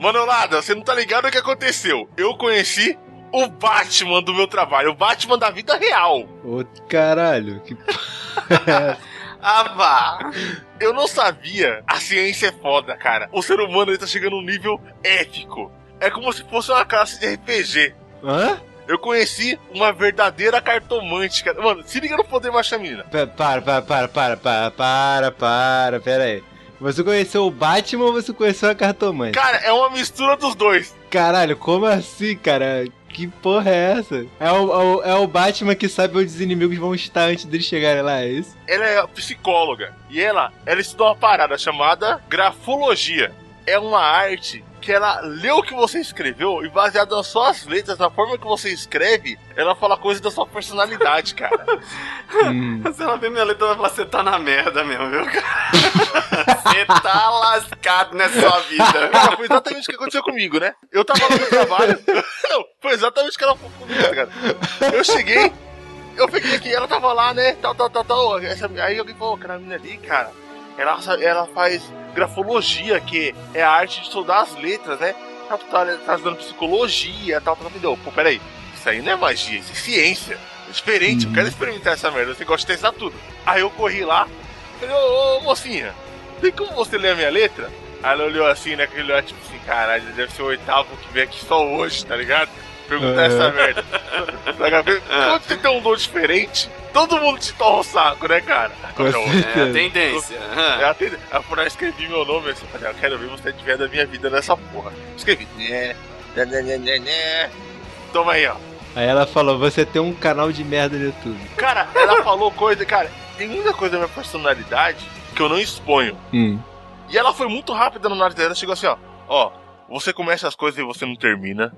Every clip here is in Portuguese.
Manolada, você não tá ligado o que aconteceu? Eu conheci o Batman do meu trabalho, o Batman da vida real. Ô, caralho, que Ah, vá! Eu não sabia. A ciência é foda, cara. O ser humano ele tá chegando num nível épico. É como se fosse uma classe de RPG. Hã? Eu conheci uma verdadeira cartomante, cara. Mano, se liga no poder macho menina. Pa- Para, para, para, para, para, para, para, pera aí. Você conheceu o Batman ou você conheceu a cartomante? Cara, é uma mistura dos dois. Caralho, como assim, cara? Que porra é essa? É o, é o, é o Batman que sabe onde os inimigos vão estar antes deles chegarem lá, é isso? Ela é psicóloga. E ela, ela estuda uma parada chamada grafologia. É uma arte que ela lê o que você escreveu e baseado nas suas letras, na forma que você escreve, ela fala coisas da sua personalidade, cara. Hum. Se ela ver minha letra, ela vai falar: você tá na merda mesmo, viu, cara? Você tá lascado nessa sua vida. Cara, foi exatamente o que aconteceu comigo, né? Eu tava lá no trabalho. Não, foi exatamente o que ela falou comigo, cara. Eu cheguei, eu peguei aqui, ela tava lá, né? Tal, tal, tal, tal. Essa- aí alguém falou, cara, a menina ali, cara, ela, ela faz grafologia, que é a arte de estudar as letras, né? Tá, tá, tá estudando psicologia, tal, tal, entendeu? Pô, peraí. Isso aí não é magia, isso é ciência. É diferente, eu quero experimentar essa merda, você gosta de testar tudo. Aí eu corri lá, falei, ô, ô mocinha, tem como você ler a minha letra? Aí ela olhou assim, né? Aquele olhar tipo assim, caralho, deve ser o oitavo que vem aqui só hoje, tá ligado? Perguntar É. essa merda. Ligado? Quando você tem um dom diferente, todo mundo te torra o saco, né, cara? Então, É a tendência. é a tende- Aí eu escrevi meu nome assim, falei, eu quero ver você tiver da minha vida nessa porra. Escrevi, né, né, né, né, né. Toma aí, ó. Aí ela falou, você tem um canal de merda de tudo. Cara, ela falou coisa, cara, tem muita coisa da minha personalidade que eu não exponho. Hum. E ela foi muito rápida na análise dela, chegou assim, ó. Ó, você começa as coisas e você não termina.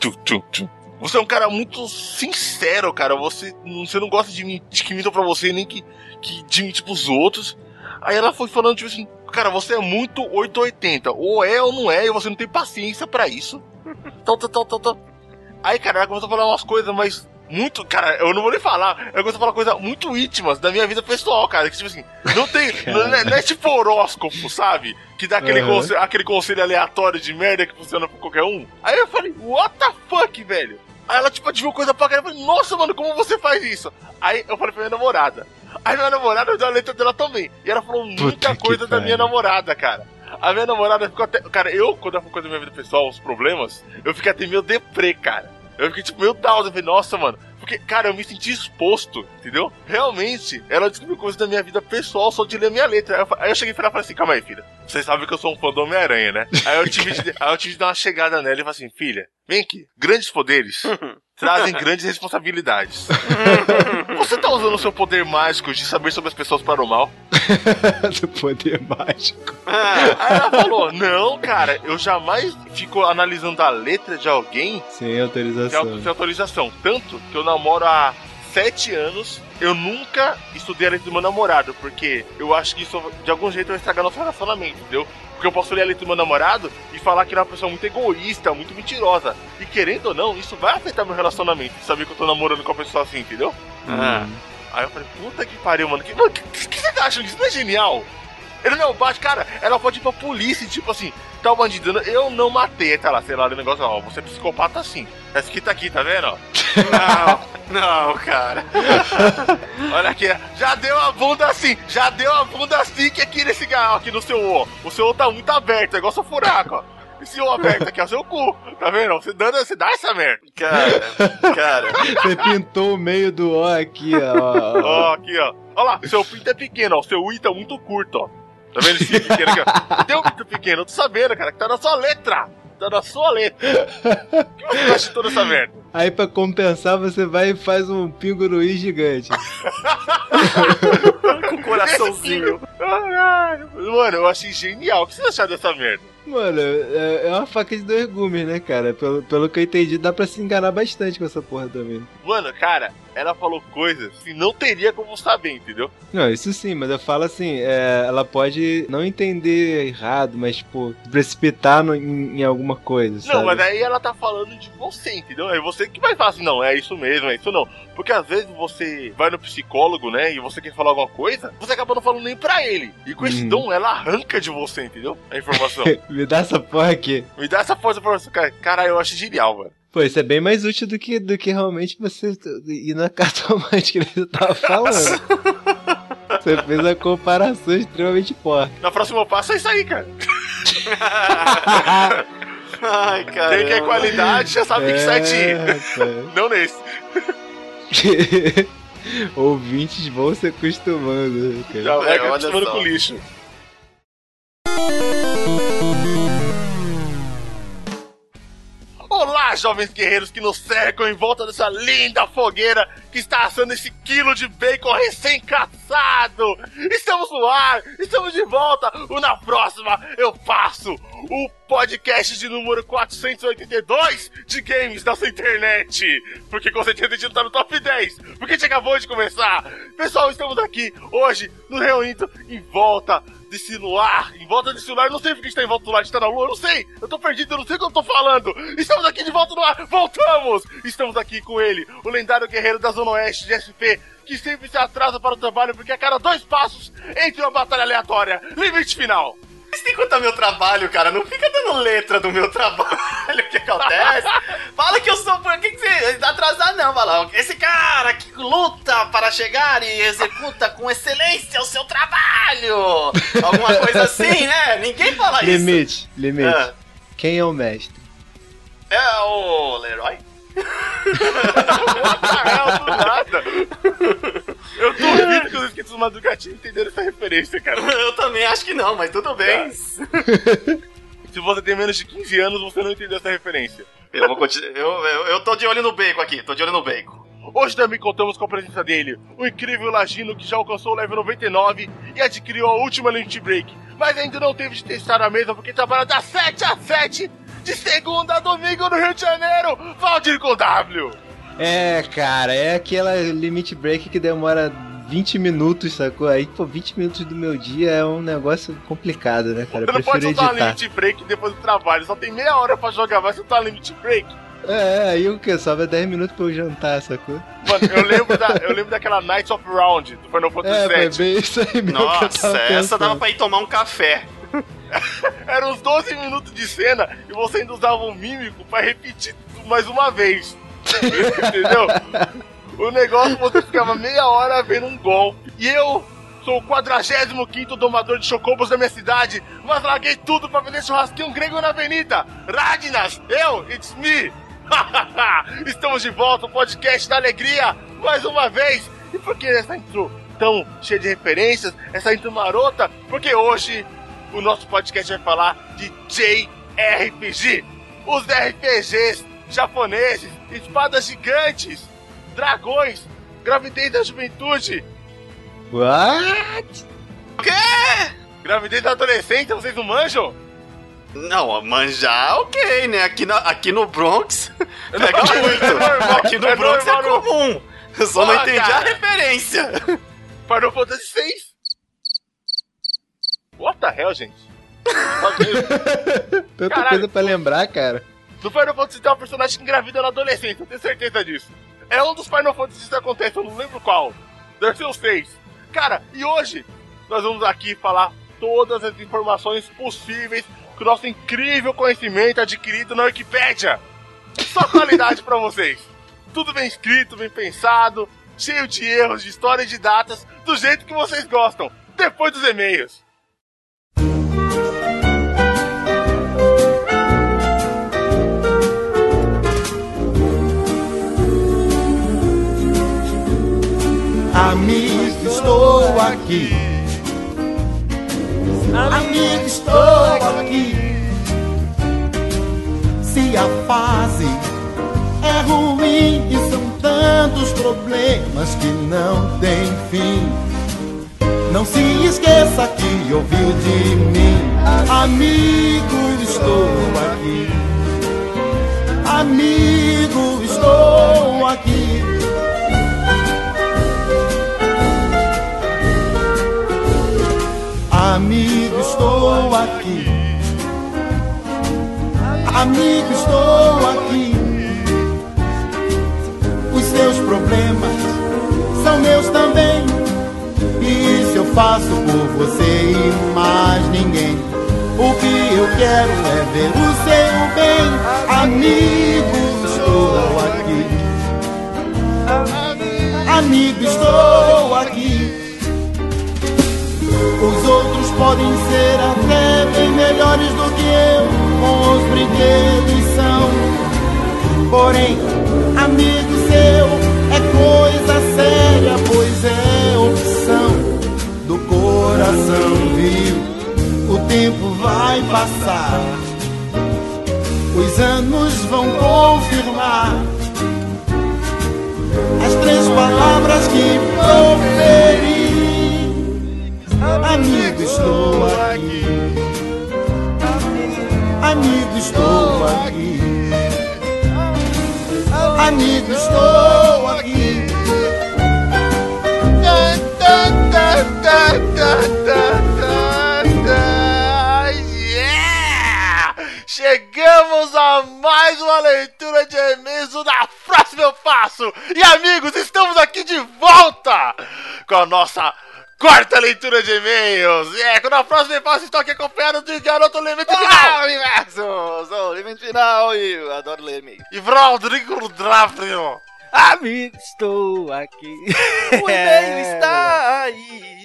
Tu, tu, tu. Você é um cara muito sincero, cara. Você, você não gosta de, de que mintam pra você, nem que, que de mentir pros outros. Aí ela foi falando, tipo assim, cara, você é muito 880. Ou é ou não é, e você não tem paciência pra isso. Tal, tal, tal, tal, tal. Aí, cara, ela começou a falar umas coisas, mas muito. Cara, eu não vou nem falar. Ela começou a falar coisas muito íntimas da minha vida pessoal, cara. Que, tipo assim, não tem. não, é, não é tipo horóscopo, sabe? Que dá aquele, Uhum. conselho, aquele conselho aleatório de merda que funciona pra qualquer um. Aí eu falei, what the fuck, velho? Aí ela, tipo, adivinhou coisa pra caramba. Eu falei, nossa, mano, como você faz isso? Aí eu falei pra minha namorada. Aí minha namorada deu a letra dela também. E ela falou muita Puta coisa da minha namorada, cara. A minha namorada ficou até. Cara, eu, quando falou coisa da minha vida pessoal, os problemas, eu fiquei até meio deprê, cara. Eu fiquei tipo, meu down, eu falei, nossa, mano. Porque, cara, eu me senti exposto, entendeu? Realmente, ela descobriu coisas da minha vida pessoal só de ler minha letra. Aí eu, cheguei e falei assim, calma aí, filha. Você sabe que eu sou um fã do Homem-Aranha, né? Aí eu, tive de, aí eu tive de dar uma chegada nela e falei assim, filha, vem aqui. Grandes poderes trazem grandes responsabilidades. Você tá usando o seu poder mágico de saber sobre as pessoas para o mal? do poder mágico. Aí ela falou, não, cara, eu jamais fico analisando a letra de alguém Sem autorização. au- sem autorização. Tanto que eu namoro há sete anos, eu nunca estudei a letra do meu namorado, porque eu acho que isso de algum jeito vai estragar nosso relacionamento, entendeu? Porque eu posso ler a letra do meu namorado e falar que ele é uma pessoa muito egoísta, muito mentirosa. E querendo ou não, isso vai afetar meu relacionamento. Saber que eu tô namorando com uma pessoa assim, entendeu? Ah. Aí eu falei, puta que pariu, mano. Que, que, que, que vocês acham disso? Não é genial? Ele não bate, cara, ela pode ir pra polícia tipo assim, tá o bandido, eu não matei, tá lá, sei lá, o negócio, ó, você é psicopata sim. Tá escrito aqui, tá vendo, ó? Não, não, cara. Olha aqui, já deu a bunda assim, já deu a bunda assim que aqui nesse aqui no seu O. O seu O tá muito aberto, é igual seu furaco, ó. Esse O aberto aqui é o seu cu, tá vendo? Você, dando, você dá essa merda. Cara, cara. Você pintou o meio do O aqui, ó. ó. Aqui, ó. Olha lá, seu pinto é pequeno, ó. O seu I tá muito curto, ó. Tá vendo esse I pequeno aqui, ó? Tem um pinto pequeno, eu tô sabendo, cara, que tá na sua letra. Tá na sua letra. O que você acha de toda essa merda? Aí pra compensar, você vai e faz um pinguruí gigante. Com coraçãozinho. Caralho. Mano, eu achei genial. O que vocês acharam dessa merda? Mano, é, é uma faca de dois gumes, né, cara? Pelo, pelo que eu entendi, dá pra se enganar bastante com essa porra também. Mano, cara, ela falou coisas que não teria como saber, entendeu? Não, isso sim, mas eu falo assim, é, ela pode não entender errado, mas, tipo, precipitar no, em, em, alguma coisa, sabe? Não, mas aí ela tá falando de você, entendeu? É você que vai falar assim, não, é isso mesmo, é isso não. Porque às vezes você vai no psicólogo, né, e você quer falar alguma coisa, você acaba não falando nem pra ele. E com esse hum. dom, ela arranca de você, entendeu? A informação. Me dá essa porra aqui. Me dá essa porra pra você, cara. Cara, eu acho genial, mano. Pô, isso é bem mais útil do que, do que realmente você ir na cartomante que você tava falando. você fez uma comparação extremamente forte. Na próxima passo é isso aí, cara. Ai, cara. Quem quer qualidade já sabe é, que certinho. Não nesse. Ouvintes vão se acostumando. Cara. Já vai é, acostumando com lixo. Jovens guerreiros que nos cercam em volta dessa linda fogueira que está assando esse quilo de bacon recém-caçado. Estamos no ar, estamos de volta. O Na Próxima eu faço o podcast de número 482 de games dessa internet. Porque com certeza a gente não tá no top 10, porque a gente acabou de começar. Pessoal, estamos aqui hoje nos reunindo em volta desse luar, em volta desse luar. Eu não sei porque a gente tá em volta do luar, a gente tá na lua, eu não sei. Eu tô perdido, eu não sei o que eu tô falando. Estamos aqui de volta no ar, voltamos! Estamos aqui com ele, o lendário guerreiro da Zona Oeste de SP, que sempre se atrasa para o trabalho porque a cada dois passos entra uma batalha aleatória. Limite final! Você tem que contar meu trabalho, cara. Não fica dando letra do meu trabalho. O que acontece? Fala que eu sou. Por que, que você. Atrasar não, fala. Esse cara que luta para chegar e executa com excelência o seu trabalho. Alguma coisa assim, né? Ninguém fala limite, isso. Limite, limite. Ah. Quem é o mestre? É o Leroy. Nada. Eu duvido que os inscritos do Madrugatinho entenderam essa referência, cara. Eu também acho que não, mas tudo bem. Se você tem menos de 15 anos, você não entendeu essa referência. Eu vou continuar. Eu, eu, eu tô de olho no bacon aqui, tô de olho no bacon. Hoje também contamos com a presença dele, o incrível Lagino que já alcançou o level 99 e adquiriu a última Limit Break, mas ainda não teve de testar a mesa porque trabalha das 7 a 7 de segunda a domingo no Rio de Janeiro, Valdir com W. É, cara, é aquela limit break que demora 20 minutos, sacou? Aí, pô, 20 minutos do meu dia é um negócio complicado, né, cara? Você não pode soltar editar. limit break depois do trabalho, só tem meia hora pra jogar, vai soltar limit break. É, aí o que? Sobra 10 minutos pra eu jantar, sacou? Mano, eu lembro, da, eu lembro daquela Nights of Round do Final Fantasy VII. É, foi bem isso aí mesmo Nossa, essa pensando. dava pra ir tomar um café. Eram uns 12 minutos de cena e você ainda usava um mímico pra repetir mais uma vez. Entendeu? O negócio você ficava meia hora vendo um golpe. E eu sou o 45 domador de chocobos da minha cidade, mas larguei tudo pra vender churrasquinho grego na avenida. Ragnas, eu, it's me. Estamos de volta, o podcast da alegria, mais uma vez. E por que essa intro tão cheia de referências, essa intro marota? Porque hoje o nosso podcast vai falar de JRPG. Os RPGs japoneses, espadas gigantes, dragões, gravidez da juventude. What? O quê? Gravidez da adolescência, vocês não manjam? Não, manjar, ok, né? Aqui, na, aqui no Bronx pega muito. É normal, aqui no é Bronx é é comum. Eu só não entendi cara. a referência. Final Fantasy VI. The hell, gente? Tanta Caralho, coisa pra lembrar, cara. No Final Fantasy tem uma personagem que engravida na adolescência, eu tenho certeza disso. É um dos Final Fantasy que acontece, eu não lembro qual. Deve ser os seis. Cara, e hoje nós vamos aqui falar todas as informações possíveis com o nosso incrível conhecimento adquirido na Wikipédia. Só qualidade para vocês. Tudo bem escrito, bem pensado, cheio de erros, de história e de datas, do jeito que vocês gostam, depois dos e-mails. Amigo, estou aqui. Amigo, estou aqui. Se a fase é ruim e são tantos problemas que não tem fim. Não se esqueça que ouviu de mim. Amigo, estou aqui. Amigo, estou aqui. Amigo, estou aqui. Amigo, estou aqui. Os seus problemas são meus também. E isso eu faço por você e mais ninguém. O que eu quero é ver o seu bem. Amigo, estou aqui. Amigo, estou aqui. Os outros podem ser até bem melhores do que eu, com os brinquedos são. Porém, amigo seu é coisa séria, pois é opção do coração vivo. O tempo vai passar, os anos vão confirmar as três palavras que proferi. Amigo, estou aqui. Amigo, estou aqui. Amigo, estou aqui. A nossa quarta leitura de e-mails! É, com a próxima faço estou aqui acompanhado de Garoto Limite Final! Olá, universo! Sou o Limite Final e eu adoro ler e-mail. E Rodrigo Drafrio! Amigo, estou aqui. O e-mail está aí.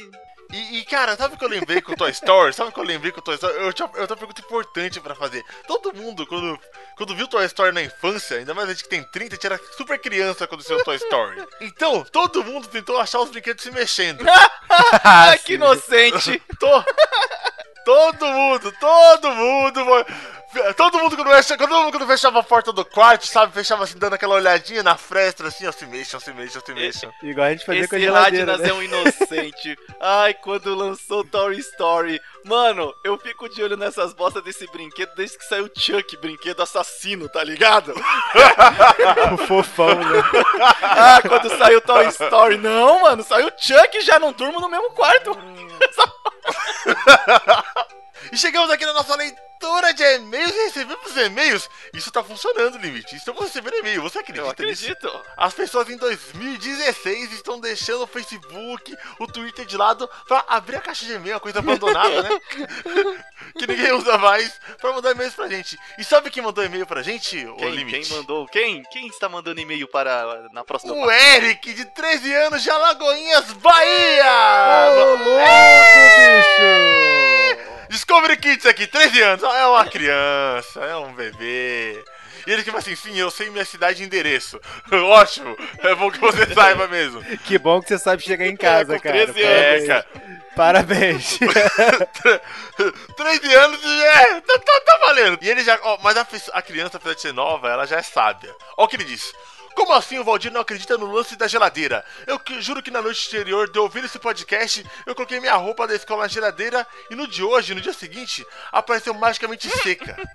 E, e, cara, sabe o que eu lembrei com o Toy Story? Sabe o que eu lembrei com o Toy Story? Eu tinha, eu tenho uma pergunta importante pra fazer. Todo mundo, quando, quando viu Toy Story na infância, ainda mais a gente que tem 30, a gente era super criança quando saiu Toy Story. Então, todo mundo tentou achar os brinquedos se mexendo. Ai, que inocente. To- todo mundo, todo mundo. Todo mundo quando, fecha, todo mundo quando fechava a porta do quarto, sabe? Fechava assim, dando aquela olhadinha na fresta, assim, ó, se mexam, se mexam, se mexam. Igual a gente fazia com a Esse geladeira, Radinas né? é um inocente. Ai, quando lançou Toy Story. Mano, eu fico de olho nessas bostas desse brinquedo desde que saiu o Chuck, brinquedo assassino, tá ligado? O fofão, né? Ah, quando saiu Toy Story. Não, mano, saiu o Chuck e já não durmo no mesmo quarto. E chegamos aqui na nossa leitura de e-mails e recebemos e-mails. Isso tá funcionando, Limite. Estamos recebendo e-mail. Você acredita Eu nisso? acredito. As pessoas em 2016 estão deixando o Facebook, o Twitter de lado pra abrir a caixa de e-mail, uma coisa abandonada, né? que ninguém usa mais, pra mandar e-mails pra gente. E sabe quem mandou e-mail pra gente, Quem, Limite? quem mandou? Quem? Quem está mandando e-mail para na próxima O Eric, de 13 anos, de Alagoinhas, Bahia! Ô, louco, bicho! Discovery Kids aqui, 13 anos. É uma criança, é um bebê. E ele que fala assim, sim, eu sei minha cidade e endereço. Ótimo, é bom que você saiba mesmo. Que bom que você sabe chegar em casa, com cara. 13 É, cara. Parabéns. 13 anos e é, tá, tá, tá valendo. E ele já, ó, mas a, a criança, apesar de ser nova, ela já é sábia. Ó o que ele diz. Como assim o Valdir não acredita no lance da geladeira? Eu que- juro que na noite anterior de ouvir esse podcast, eu coloquei minha roupa da escola na geladeira e no de hoje, no dia seguinte, apareceu magicamente seca.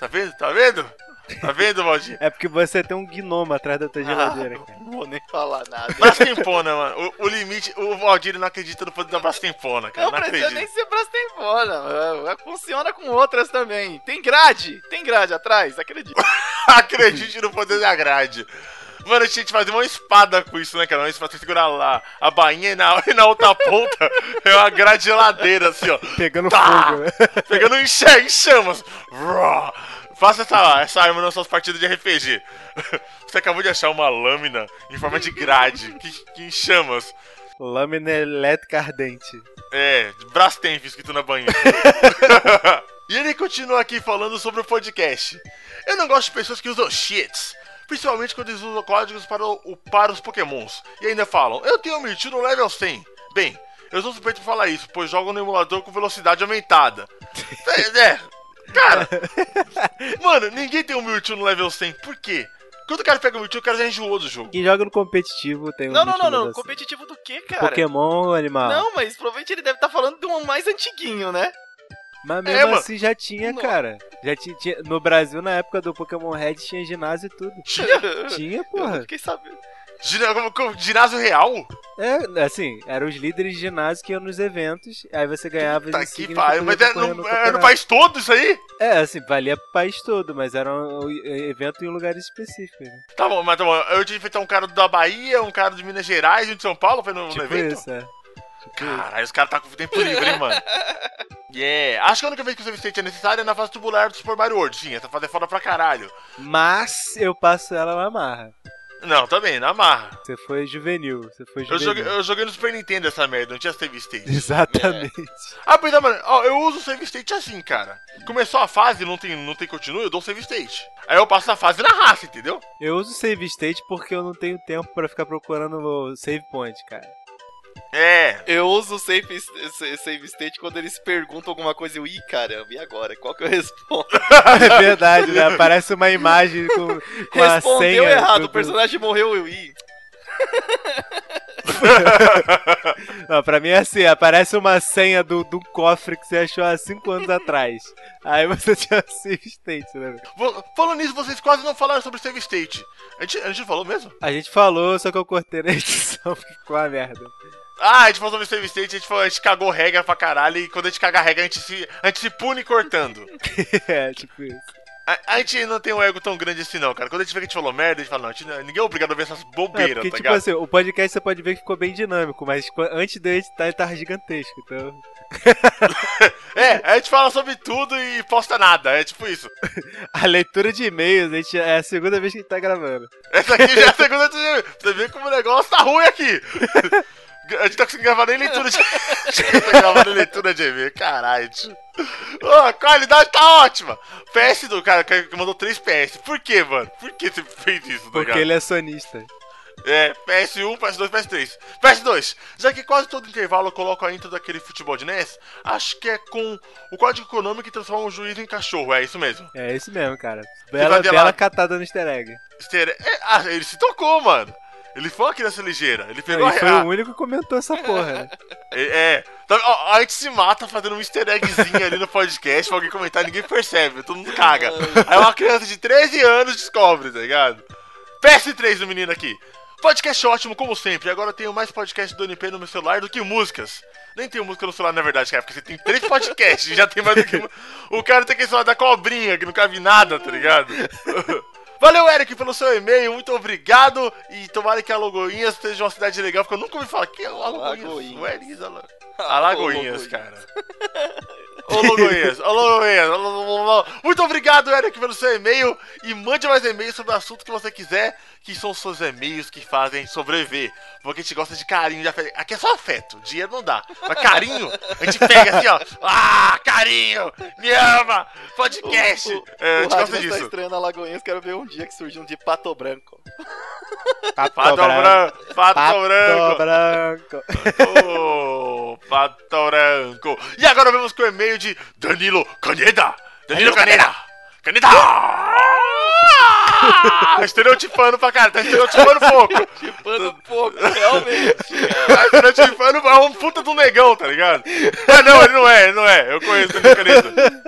Tá vendo? Tá vendo? Tá vendo, Valdir? É porque você tem um gnomo atrás da tua geladeira, cara. Não vou nem falar nada. Brastemfona, mano. O, o limite, o Valdir não acredita no poder da Brastemfona, cara. Não Não precisa acredita. nem ser Brastemfona. Funciona com outras também. Tem grade. Tem grade atrás, acredito. Acredite no poder da grade. Mano, a gente fazia uma espada com isso, né, cara? Uma espada, você segurar lá a bainha e na, e na outra ponta é uma grade geladeira, assim, ó. Pegando Tá. fogo, né? Pegando em, em chamas. Vró. Faça essa, essa arma nas suas partidas de RPG. Você acabou de achar uma lâmina em forma de grade, que, que em chamas. Lâmina elétrica ardente. É, Brastemp escrito na banheira. e ele continua aqui falando sobre o podcast. Eu não gosto de pessoas que usam cheats. Principalmente quando eles usam códigos para, o, para os pokémons. E ainda falam, eu tenho um Mewtwo no level 100. Bem, eu sou suspeito de falar isso, pois jogo no emulador com velocidade aumentada. é, é, cara. Mano, ninguém tem um Mewtwo no level 100. Por quê? Quando o cara pega o Mewtwo, o cara já enjoou do jogo. Quem joga no competitivo tem um Não, não, não, não. assim. Competitivo do que, cara? Pokémon, animal. Não, mas provavelmente ele deve estar falando de um mais antiguinho, né? Mas mesmo É, mano. assim já tinha, Não. cara. Já tinha, tinha- No Brasil, na época do Pokémon Red, tinha ginásio e tudo. Tinha, Eu porra. fiquei sabendo. Ginásio real? É, assim, eram os líderes de ginásio que iam nos eventos, aí você ganhava Tá pariu. poder Mas é concorrer no, no é no país todo isso aí? É, assim, valia pro país todo, mas era um evento em lugares específicos, né? Tá bom, mas tá bom. Eu tinha feito um cara da Bahia, um cara de Minas Gerais um de São Paulo, foi no, no Tipo evento? isso, é. Caralho, os caras tá com tempo livre, hein, mano? Yeah. Acho que a única vez que o save state é necessário é na fase tubular do Super Mario World. Sim, essa fase é foda pra caralho. Mas eu passo ela na marra. Não, também, na marra. Você foi juvenil, você foi Eu juvenil. joguei, eu joguei no Super Nintendo essa merda, não tinha save state. Exatamente. Ah, pois é, mano, ó, eu uso o save state assim, cara. Começou a fase, não tem, não tem continue, eu dou save state. Aí eu passo a fase na raça, entendeu? Eu uso save state porque eu não tenho tempo pra ficar procurando o save point, cara. É. Eu uso o save, sa- save state quando eles perguntam alguma coisa e eu, ih, caramba, e agora? Qual que eu respondo? É verdade, né? Aparece uma imagem com, com a Respondeu senha. errado, do- o personagem morreu, eu, ih. Não, pra mim é assim, aparece uma senha do, do cofre que você achou há 5 anos atrás. Aí você tinha save state, né? Falando nisso, vocês quase não falaram sobre save state. A gente, a gente não falou mesmo? A gente falou, só que eu cortei na edição, ficou uma merda. Ah, a gente falou sobre save state, a gente, falou, a gente cagou regra pra caralho e quando a gente caga regra, a gente se, a gente se pune cortando. é, tipo isso. A, a gente não tem um ego tão grande assim, não, cara. Quando a gente vê que a gente falou merda, a gente fala, não, a gente, ninguém é obrigado a ver essas É, bobeiras, porque, tá tipo ligado? assim, o podcast você pode ver que ficou bem dinâmico, mas antes de editar ele tava gigantesco, então. É, a gente fala sobre tudo e posta nada, é tipo isso. A leitura de e-mails, a gente, é a segunda vez que a gente tá gravando. Essa aqui já é a segunda de... Você vê como o negócio tá ruim aqui. A gente tá conseguindo gravar nem leitura de... A gente tá gravando nem leitura de e-mail, caralho. tio. Ô, a qualidade tá ótima. PS do cara que mandou 3 PS. Por que, mano? Por que você fez isso, tá Porque ele é sonista. É, PS1, PS2, PS3. PS2, já que quase todo intervalo eu coloco a intro daquele futebol de NES, acho que é com o código econômico que transforma o juiz em cachorro, é isso mesmo. É isso mesmo, cara. vai Bela, bela lá. catada no easter egg. Estere- é, ah, ele se tocou, mano. Ele foi uma criança ligeira. Ele pegou Ele foi a, o único que comentou essa porra, né? É, é. Então, ó, a gente se mata fazendo um easter eggzinho ali no podcast pra alguém comentar, ninguém percebe, todo mundo caga. Aí uma criança de 13 anos descobre, tá ligado? PS3 do menino aqui. Podcast ótimo, como sempre. Agora eu tenho mais podcast do NP no meu celular do que músicas. Nem tenho música no celular, na verdade, cara, porque você tem três podcasts e já tem mais do que. O cara tem aquele celular da cobrinha, que não cabe nada, tá ligado? Valeu, Eric, pelo seu e-mail, muito obrigado. E tomara que Alagoinhas seja uma cidade legal, porque eu nunca ouvi falar que é Alagoinhas. Alagoinhas. O Eric Alagoinhas, Alagoinhas. cara. Ô Logoinhas, ô ô, muito obrigado, Eric, pelo seu e-mail e mande mais e-mails sobre o assunto que você quiser, que são os seus e-mails que fazem sobreviver. Porque a gente gosta de carinho, de afeto. Aqui é só afeto, dinheiro não dá. Mas carinho, a gente pega assim, ó. Ah, carinho, me ama, podcast. O, o, É, a o gente gosta Radnas tá disso. estranhando Alagoinhas, quero ver um dia que surgiu um de Pato Branco. Pato, Pato branco, pato Pato branco. branco. Ô, Pato Branco. E agora vamos com o e-mail de Danilo Caneda. Danilo Caneda. Caneda. Ah, estereotipando pra cara, tá estereotipando pouco. Tipando um pouco, realmente. Tá estereotipando, é um puta do negão, tá ligado? Mas não, ele não é, ele não é. Eu conheço o Danilo Caneda.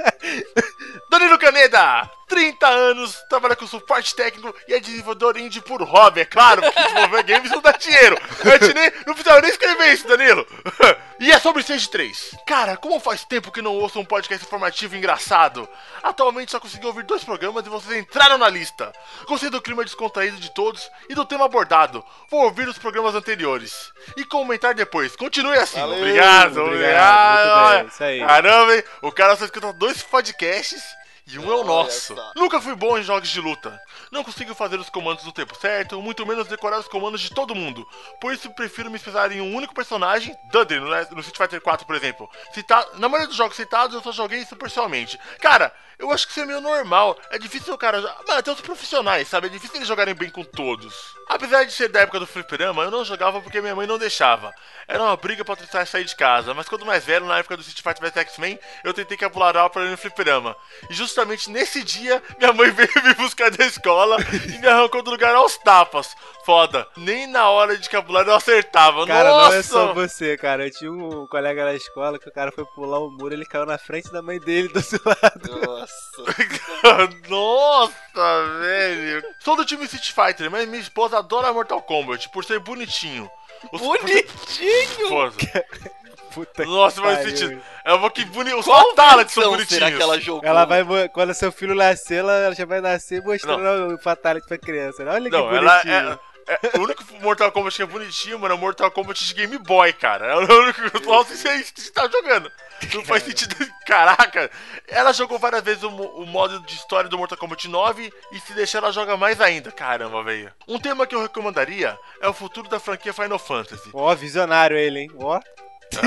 Danilo Caneda, 30 anos, trabalha com suporte técnico e é desenvolvedor indie por hobby, é claro, porque desenvolver games não dá dinheiro. A gente nem, não precisava nem escrever isso, Danilo. E é sobre Stage 3. Cara, como faz tempo que não ouço um podcast informativo engraçado? Atualmente só consegui ouvir dois programas e vocês entraram na lista. Gostei do clima descontraído de todos e do tema abordado. Vou ouvir os programas anteriores e comentar depois. Continue assim. Valeu. Obrigado, Obrigado, obrigado. muito bem, isso aí. Caramba, hein? O cara só escuta dois podcasts e um é o nosso. Nunca fui bom em jogos de luta. Não consigo fazer os comandos no tempo certo, muito menos decorar os comandos de todo mundo. Por isso prefiro me especializar em um único personagem, Dudley, no, no Street Fighter 4, por exemplo. Cita- Na maioria dos jogos citados eu só joguei superficialmente. Cara, eu acho que isso é meio normal. É difícil o cara. Mano, até os profissionais, sabe? É difícil eles jogarem bem com todos. Apesar de ser da época do fliperama, eu não jogava porque minha mãe não deixava. Era uma briga pra tentar sair de casa, mas quando mais velho, na época do Street Fighter vs X-Men, eu tentei capular pra ir no fliperama. E justamente nesse dia, minha mãe veio me buscar da escola e me arrancou do lugar aos tapas. Foda. Nem na hora de capular eu acertava. Cara, Nossa! não é só você, cara. Eu tinha um colega na escola que o cara foi pular o muro, ele caiu na frente da mãe dele do seu lado. Nossa. Nossa, velho. Sou do time Street Fighter, mas minha esposa adora Mortal Kombat por ser bonitinho. Os- Bonitinho! Força. Puta que Nossa, faz pariu. sentido. Eu vou que bonito. Os Fatalities são bonitinhos. será que ela jogou? Ela vai, quando seu filho nascer, ela, ela já vai nascer mostrando o Fatality pra criança. né? Olha que Não, ela bonitinho. é, é- O único Mortal Kombat que é bonitinho, mano, é o Mortal Kombat de Game Boy, cara. É o único. Nossa, isso aí que você tá jogando. Não faz sentido. Caraca! Ela jogou várias vezes o, o modo de história do Mortal Kombat 9 e se deixar ela joga mais ainda. Caramba, velho. Um tema que eu recomendaria é o futuro da franquia Final Fantasy. Ó, visionário ele, hein? Ó.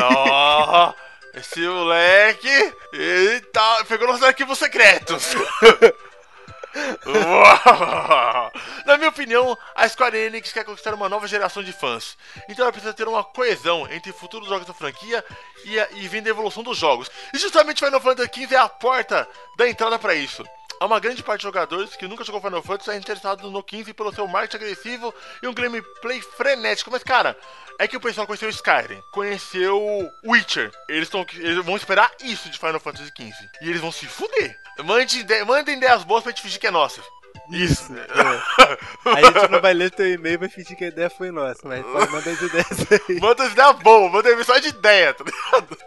Ó, esse moleque, ele tá, pegou nossos arquivos secretos. Uau! Na minha opinião, a Square Enix quer conquistar uma nova geração de fãs. Então ela precisa ter uma coesão entre futuros jogos da franquia e, a, e evolução dos jogos. E justamente Final Fantasy XV é a porta da entrada para isso. Há uma grande parte de jogadores que nunca jogou Final Fantasy é interessado no 15 pelo seu marketing agressivo e um gameplay frenético. Mas, cara, é que o pessoal conheceu Skyrim, conheceu Witcher. Eles, tão, eles vão esperar isso de Final Fantasy XV. E eles vão se fuder. Mande Mandem ideias boas pra gente fingir que é nossa. Isso. É. A gente não vai ler teu e-mail e vai fingir que a ideia foi nossa, mas pode mandar as ideias aí. Manda as ideias boas, manda e-mail só de ideia, tá ligado?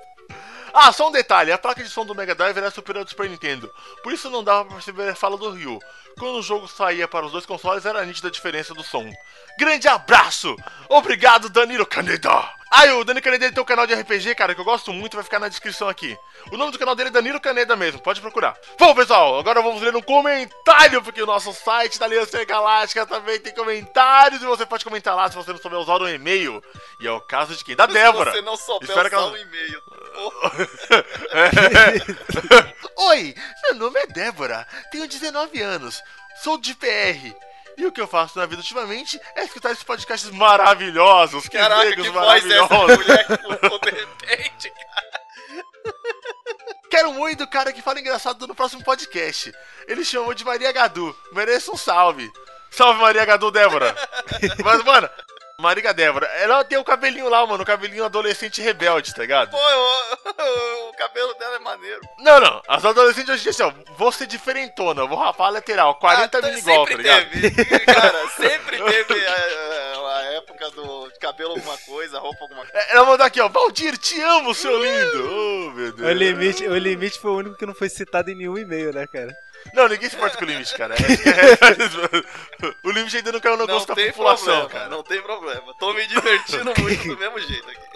Ah, só um detalhe, a placa de som do Mega Drive era superior ao do Super Nintendo, por isso não dava pra perceber a fala do Ryu. Quando o jogo saía para os dois consoles, era nítida a diferença do som. Grande abraço! Obrigado, Danilo Caneda! Ah, e o Danilo Caneda ele tem um canal de RPG, cara, que eu gosto muito, vai ficar na descrição aqui. O nome do canal dele é Danilo Caneda mesmo, pode procurar. Bom, pessoal, agora vamos ler um comentário, porque o nosso site da Aliança Galáctica também tem comentários, e você pode comentar lá se você não souber usar o e-mail. E é o caso de quem? Da Débora. Se você não souber Espero usar ela- um e-mail. Oi, meu nome é Débora, tenho 19 anos, sou de PR. E o que eu faço na vida ultimamente é escutar esses podcasts maravilhosos. Que Caraca, negros que voz é essa maravilhosos. mulher que de repente, cara? Quero oi do cara que fala engraçado no próximo podcast. Ele chamou de Maria Gadu. Merece um salve. Salve, Maria Gadu, Débora. Mas, mano, Maria Débora, ela tem o cabelinho lá, mano, o cabelinho adolescente rebelde, tá ligado? Pô, o, o cabelo dela é maneiro. Não, não, as adolescentes hoje em dia, assim, ó, vou ser diferentona, vou rapar a lateral, 40 Ah, mil igual, tá sempre ligado? teve. Cara, sempre teve a, a- época do de cabelo alguma coisa, roupa alguma coisa. Ela mandou aqui, ó, Valdir, te amo, seu lindo. Oh, meu Deus. O limite, o limite foi o único que não foi citado em nenhum e-mail, né, cara? Não, ninguém se importa com o limite, cara. É- o limite ainda não caiu no gosto da população, problema, cara. não tem problema. Tô me divertindo muito do mesmo jeito aqui.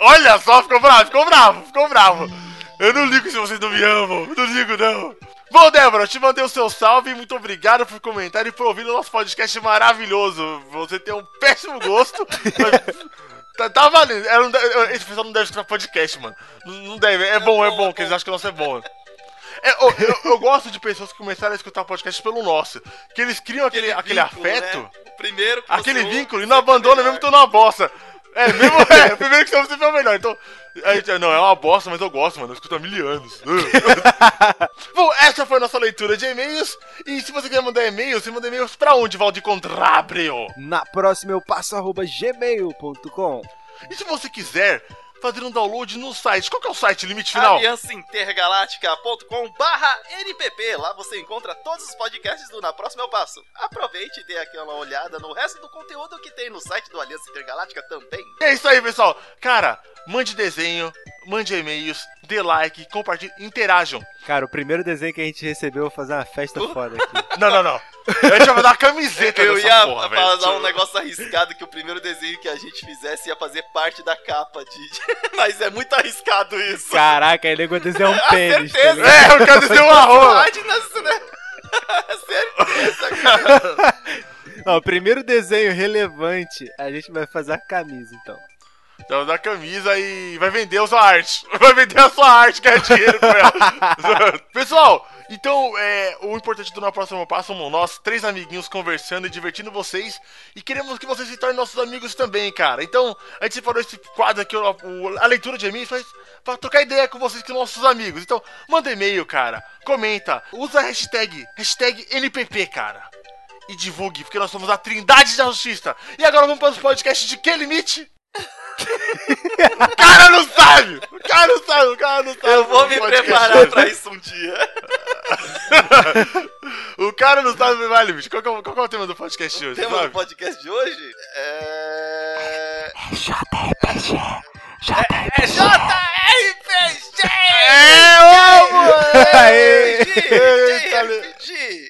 Olha só, ficou bravo, ficou bravo, ficou bravo. Eu não ligo se vocês não me amam, eu não ligo não. Bom, Débora, eu te mandei o seu salve, muito obrigado por comentar e por ouvir o nosso podcast maravilhoso. Você tem um péssimo gosto, tá, tá valendo. Esse pessoal não deve escutar podcast, mano. Não, deve, é bom, é bom, que eles acham que o nosso é bom. É, eu, eu- eu gosto de pessoas que começaram a escutar podcast pelo nosso, que eles criam aquele, aquele vínculo, afeto. né? Primeiro que Aquele vínculo e não abandona mesmo tô na bosta. É, mesmo é, primeiro que você vê o melhor. Então, a gente, não, é uma bosta, mas eu gosto, mano. Eu escuto há mil anos. Bom, essa foi a nossa leitura de e-mails. E se você quiser mandar e-mails, você manda e-mails pra onde, Valdir Contrabrio? Na próxima eu passo arroba gmail.com. E se você quiser fazer um download no site, qual que é o site, limite final? aliançaintergaláctica.com barra NPP. Lá você encontra todos os podcasts do Na Próxima Eu Passo. Aproveite e dê aquela olhada no resto do conteúdo que tem no site do Aliança Intergaláctica também. É isso aí, pessoal. Cara, mande desenho, mande e-mails, dê like, compartilhe, interajam. Cara, o primeiro desenho que a gente recebeu, eu vou fazer uma festa foda aqui. Não, não, não. A gente vai dar uma camiseta Eu ia porra, falar velho. um negócio arriscado que o primeiro desenho que a gente fizesse ia fazer parte da capa de. Mas é muito arriscado isso. Caraca, aí nego desenhar um pênis. tá? É, eu quero dizer uma rola. Né? Certeza, cara. Não, o primeiro desenho relevante, a gente vai fazer a camisa, então. Então dá camisa e vai vender a sua arte. Vai vender a sua arte, ganhar dinheiro com ela. Pessoal, então é, o importante do Na Próxima Passo somos nós, três amiguinhos conversando e divertindo vocês. E queremos que vocês se tornem nossos amigos também, cara. Então, a gente separou esse quadro aqui, a leitura de e-mails, pra trocar ideia com vocês, que são nossos amigos. Então, manda e-mail, cara. Comenta. Usa a hashtag, hashtag NPP, cara. E divulgue, porque nós somos a Trindade da Justiça. E agora vamos para os podcasts de Que Limite? O cara não sabe! O cara não sabe, o cara não sabe. Eu vou me Podcast. preparar pra isso um dia. O cara não sabe, vale, bicho. Qual, é o- qual que é o tema do podcast de O hoje? tema do sabe? podcast de hoje é. É JRPG! É, Aê! Eita, JRPG!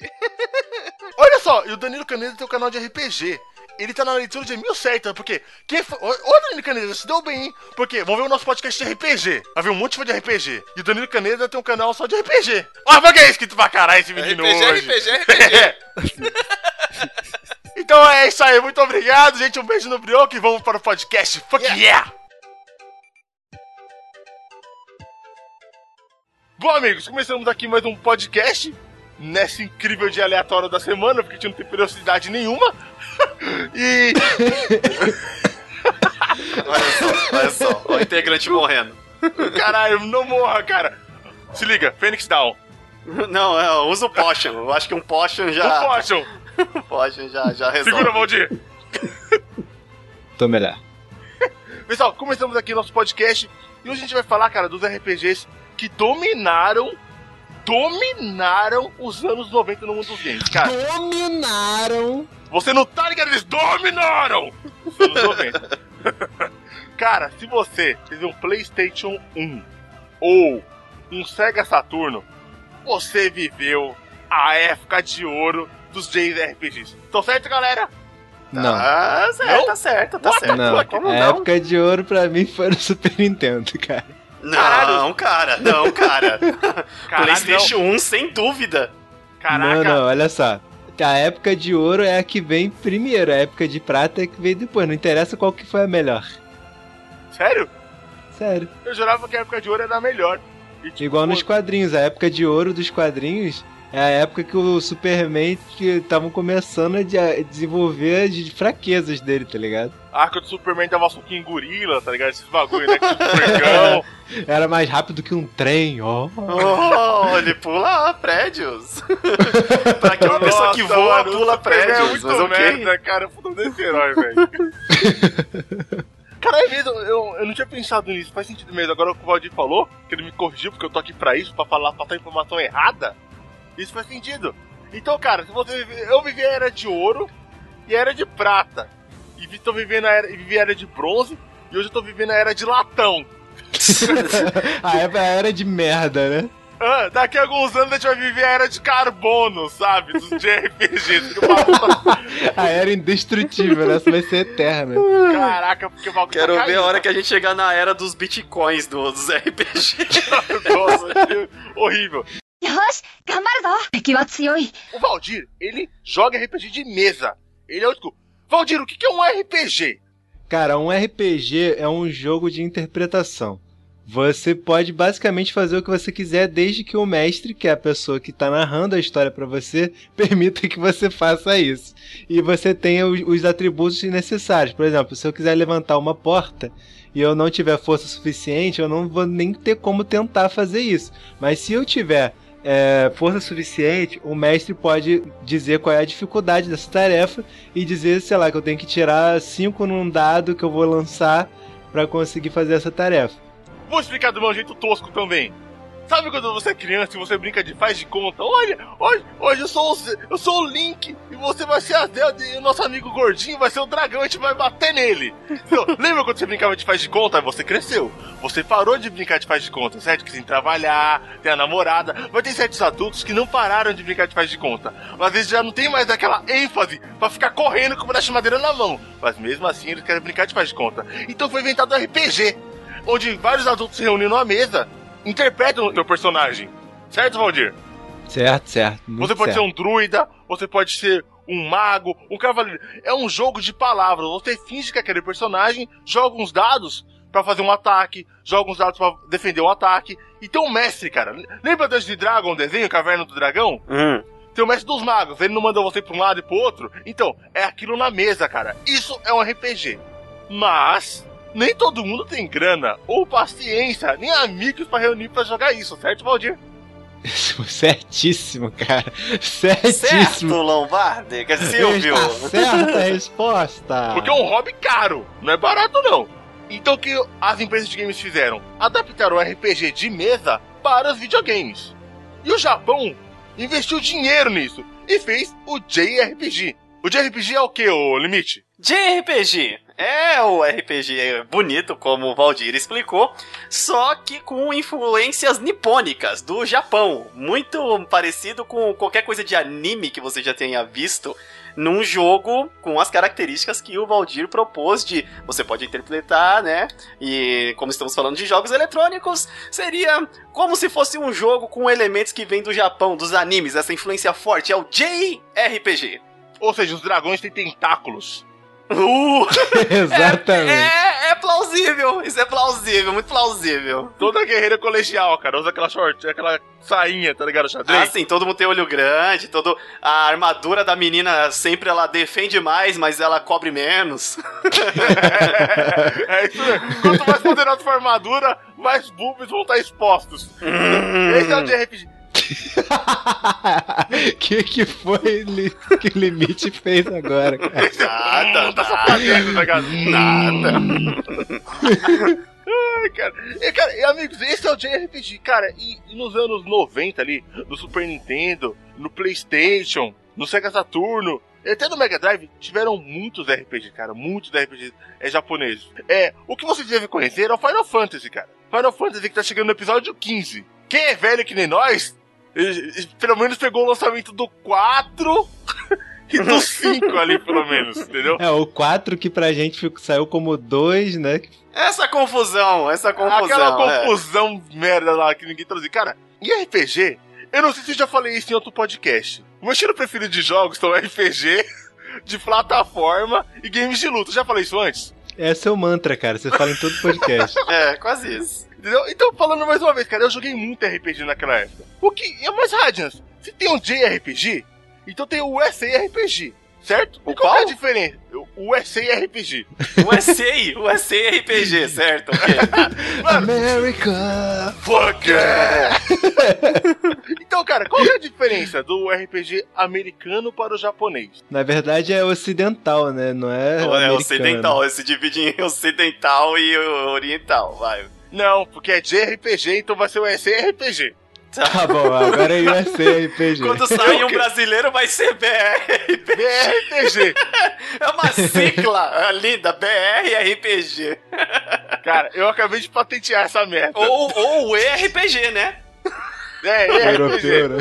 Olha só, e o Danilo Caneda tem um canal de RPG. Ele tá na leitura de mil certa, porque. Quem foi... Ô, Danilo Caneda, se deu bem, hein? Porque vamos ver o nosso podcast de RPG. Vai ver um monte de RPG. E o Danilo Caneda tem um canal só de RPG. Olha, porque é escrito pra caralho esse menino RPG, hoje. RPG, RPG. então é isso aí, muito obrigado, gente. Um beijo no brioco e vamos para o podcast. Fuck yeah! Bom, amigos, começamos aqui mais um podcast. Nessa incrível dia aleatório da semana, porque a gente não tem periodicidade nenhuma. E. Olha só, olha só. O integrante morrendo. Caralho, não morra, cara. Se liga, Fênix Down. Não, é, usa o Potion. Eu acho que um Potion já. Não potion. Um Potion já, já resolve. Segura, Valdir. Tô melhor. Pessoal, começamos aqui nosso podcast. E hoje a gente vai falar, cara, dos RPGs que dominaram. Dominaram os anos 90 no mundo dos games, cara. Dominaram. Você não tá ligado? Eles dominaram os anos 90. Cara, se você teve um PlayStation 1 ou um Sega Saturno, você viveu a época de ouro dos JRPGs. Tô certo, galera? Não. Ah, certo, Não? tá certo, tá What? certo. Não, Como a não? época de ouro pra mim foi no Super Nintendo, cara. Não, cara, não, cara. Caralho, PlayStation 1, sem dúvida. Caraca. Não, não, olha só. A época de ouro é a que vem primeiro, a época de prata é a que vem depois. Não interessa qual que foi a melhor. Sério? Sério. Eu jurava que a época de ouro era a melhor. E, tipo, Igual nos quadrinhos, a época de ouro dos quadrinhos é a época que o Superman estavam começando a de- a desenvolver as fraquezas dele, tá ligado? A arca do Superman dava suquinho em gorila, tá ligado? Esses bagulho, né? Que tinha supercão. Era mais rápido que um trem, ó. Oh, ele pula prédios. pra que uma pessoa que voa mano, o pula Superman prédios? É muito mas ok. merda, cara. Eu fui desse herói, velho. Cara, é mesmo, eu, eu não tinha pensado nisso, faz sentido mesmo. Agora que o Valdir falou, que ele me corrigiu, porque eu tô aqui pra isso, pra falar, passar informação errada, isso faz sentido. Então, cara, se você vive- eu vivi a era de ouro e a era de prata. E tô vivendo a era, e vivi a era de bronze, e hoje eu tô vivendo a era de latão. A época era de merda, né? Ah, daqui a alguns anos a gente vai viver a era de carbono, sabe? Dos JRPGs. Que o bagulho A era indestrutível, né? Essa vai ser eterna. tá- Caraca, porque o bagulho Quero tá ver a hora que a gente chegar na era dos bitcoins do- dos RPG. Nossa, horrível. O Valdir, ele joga RPG de mesa. Ele é o tipo, Valdir, o que é um RPG? Cara, um RPG é um jogo de interpretação. Você pode basicamente fazer o que você quiser, desde que o mestre, que é a pessoa que está narrando a história para você, permita que você faça isso. E você tenha os, os, atributos necessários. Por exemplo, se eu quiser levantar uma porta e eu não tiver força suficiente, eu não vou nem ter como tentar fazer isso. Mas se eu tiver é, força suficiente, o mestre pode dizer qual é a dificuldade dessa tarefa e dizer, sei lá, que eu tenho que tirar 5 num dado que eu vou lançar para conseguir fazer essa tarefa. Vou explicar do meu jeito tosco também. Sabe quando você é criança e você brinca de faz de conta? Olha, hoje, hoje eu, sou eu sou o Link e você vai ser a Zelda e o nosso amigo gordinho vai ser o dragão e a gente vai bater nele. Então, lembra quando você brincava de faz de conta? Você cresceu. Você parou de brincar de faz de conta, certo? Que sem trabalhar, tem a namorada. Mas tem certos adultos que não pararam de brincar de faz de conta. Às vezes já não tem mais aquela ênfase pra ficar correndo com o pedaço de madeira na mão. Mas mesmo assim eles querem brincar de faz de conta. Então foi inventado o RPG onde vários adultos se reúnem numa mesa, interpretam o teu personagem. Certo, Valdir? Certo, certo. muito Você pode certo. ser um druida, você pode ser um mago, um cavaleiro. É um jogo de palavras. Você finge que é aquele personagem, joga uns dados pra fazer um ataque, joga uns dados pra defender um ataque. E tem um mestre, cara. Lembra Dungeons de Dragon, o desenho, Caverna do Dragão? Hum. Tem o mestre dos magos, ele não manda você pra um lado e pro outro. Então, é aquilo na mesa, cara. Isso é um RPG. Mas, nem todo mundo tem grana, ou paciência, nem amigos pra reunir pra jogar isso, certo, Valdir? Certíssimo, cara. Certo, Certíssimo. Lombardi? Que Silvio. Está certa a resposta. Porque é um hobby caro, não é barato não. Então o que as empresas de games fizeram? Adaptaram o RPG de mesa para os videogames. E o Japão investiu dinheiro nisso. e fez o JRPG. O JRPG é o que, o limite? JRPG é o RPG bonito, como o Valdir explicou, só que com influências nipônicas do Japão. Muito parecido com qualquer coisa de anime que você já tenha visto num jogo com as características que o Valdir propôs de você pode interpretar, né? E como estamos falando de jogos eletrônicos, seria como se fosse um jogo com elementos que vêm do Japão, dos animes, essa influência forte é o JRPG. Ou seja, os dragões têm tentáculos. Uh! Exatamente. É, é plausível, isso é plausível, muito plausível. Toda guerreira colegial, cara, usa aquela short, aquela sainha, tá ligado? Xadrez. Ah, sim, todo mundo tem olho grande, todo a armadura da menina sempre ela defende mais, mas ela cobre menos. é isso mesmo. Quanto mais poderosa for a armadura, mais boobs vão estar expostos. Esse é o JRPG. que que foi li- que o limite fez agora, cara? Nada, Tá só nada, fazendo, tá ligado? nada. Ai, cara. E, cara, e, amigos, esse é o JRPG, cara. E, e nos anos 90 ali, no Super Nintendo, no PlayStation, no Sega Saturno, e até no Mega Drive, tiveram muitos RPG, cara. Muitos RPG é, japoneses. É, o que vocês devem conhecer é o Final Fantasy, cara. Final Fantasy que tá chegando no episódio 15. Quem é velho que nem nós, pelo menos pegou o lançamento do 4 e do 5 ali, pelo menos, entendeu? É, o 4 que pra gente ficou- saiu como 2, né? Essa confusão, essa confusão. Aquela é. confusão merda lá que ninguém traduziu. Cara, e RPG? Eu não sei se eu já falei isso em outro podcast. O meu estilo preferido de jogos são RPG, de plataforma e games de luta. Eu já falei isso antes? Esse é o mantra, cara. Você fala em todo podcast. É, quase isso. Entendeu? Então, falando mais uma vez, cara, eu joguei muito RPG naquela época. O que é mais Radians? Se tem um JRPG, então tem o SARPG, certo? O E qual é a qual? diferença? O SARPG. USA, USA RPG, certo? ok. America! Fuck yeah! então, cara, qual é a diferença do RPG americano para o japonês? Na verdade é ocidental, né? Não é. é americano. ocidental, se divide em ocidental e oriental, vai. Não, porque é JRPG, então vai ser o SRPG. Tá bom, agora é RPG. Quando sai um brasileiro vai ser BR. BRPG. É uma sigla linda, BR RPG. Cara, eu acabei de patentear essa merda. Ou, ou ERPG, né? É, RPG. né?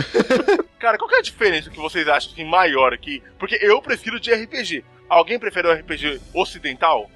Cara, qual que é a diferença que vocês acham assim, maior aqui? Porque eu prefiro de RPG. Alguém prefere o RPG ocidental?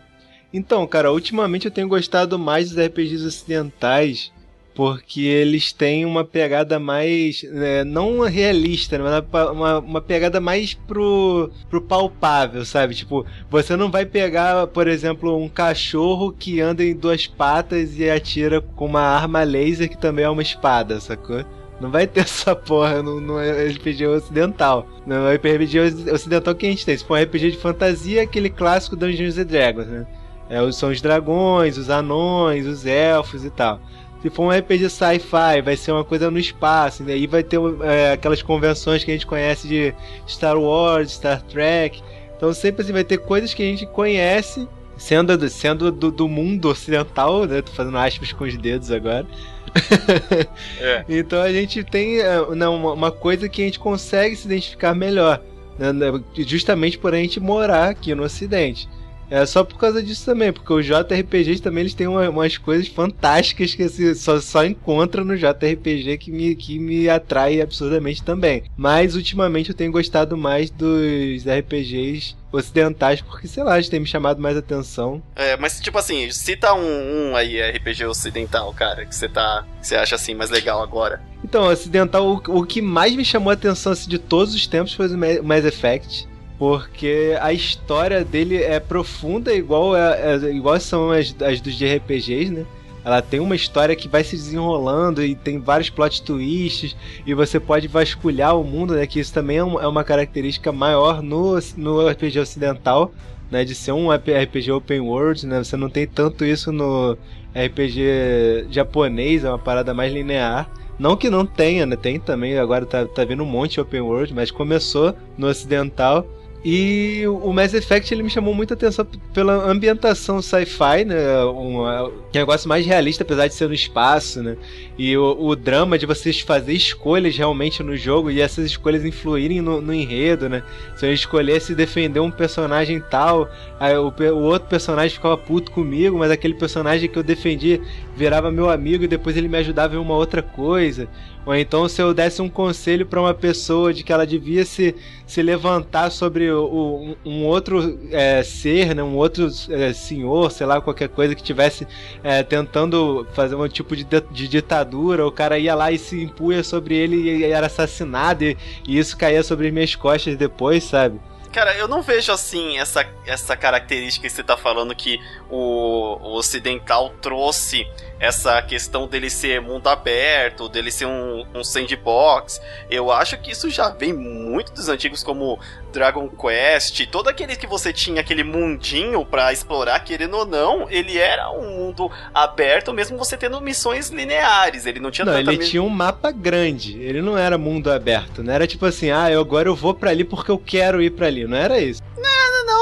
Então, cara, ultimamente eu tenho gostado mais dos RPGs ocidentais porque eles têm uma pegada mais. né, não realista, né, mas uma, uma, pegada mais pro, pro palpável, sabe? Tipo, você não vai pegar, por exemplo, um cachorro que anda em duas patas e atira com uma arma laser que também é uma espada, sacou? Não vai ter essa porra no, no RPG ocidental. No RPG ocidental que a gente tem. Se for um RPG de fantasia, aquele clássico Dungeons and Dragons, né? É, são os dragões, os anões, os elfos e tal. Se for um RPG sci-fi, vai ser uma coisa no espaço, e aí vai ter é, aquelas convenções que a gente conhece de Star Wars, Star Trek. Então sempre assim, vai ter coisas que a gente conhece, sendo, do- sendo do, do mundo ocidental, né? Tô fazendo aspas com os dedos agora. É. Então a gente tem é, não, uma, coisa que a gente consegue se identificar melhor. né, Justamente por a gente morar aqui no Ocidente. É só por causa disso também, porque os JRPGs também eles têm uma- umas coisas fantásticas que assim, só, só encontra no JRPG que me, que me atrai absurdamente também. Mas ultimamente eu tenho gostado mais dos RPGs ocidentais, porque sei lá, eles têm me chamado mais atenção. É, mas tipo assim, cita um, um aí RPG ocidental, cara, que você tá. que você acha assim mais legal agora. Então, ocidental, o, o que mais me chamou a atenção assim, de todos os tempos foi o Ma- Mass Effect. Porque a história dele é profunda, igual, é, é- igual são as, as dos JRPGs, né? Ela tem uma história que vai se desenrolando e tem vários plot twists, e você pode vasculhar o mundo, né? Que isso também é, um- é uma característica maior no, no RPG ocidental, né? De ser um RPG open world, né? Você não tem tanto isso no RPG japonês, é uma parada mais linear. Não que não tenha, né? Tem também, agora tá, tá vindo um monte de open world, mas começou no ocidental. E o Mass Effect ele me chamou muita atenção pela ambientação sci-fi, né? Um, um negócio mais realista, apesar de ser no espaço, né? E o, o, drama de vocês fazer escolhas realmente no jogo e essas escolhas influírem no, no enredo, né? Se eu escolhesse defender um personagem tal, o, o outro personagem ficava puto comigo, mas aquele personagem que eu defendi virava meu amigo e depois ele me ajudava em uma outra coisa. Ou então se eu desse um conselho para uma pessoa de que ela devia se, se levantar sobre o, o, um outro é, ser, né, um outro é, senhor, sei lá, qualquer coisa que tivesse é, tentando fazer um tipo de, de, ditadura, o cara ia lá e se impunha sobre ele e era assassinado e, e isso caía sobre minhas costas depois, sabe? Cara, eu não vejo assim essa, essa característica que você tá falando que o, o ocidental trouxe essa questão dele ser mundo aberto, dele ser um, um sandbox. Eu acho que isso já vem muito dos antigos, como Dragon Quest, todo aquele que você tinha aquele mundinho para explorar, querendo ou não, ele era um mundo aberto, mesmo você tendo missões lineares. Ele não tinha Não, ele tinha um mapa grande. Ele não era mundo aberto, não era tipo assim, ah, eu agora eu vou para ali porque eu quero ir para ali. Não era isso. Não,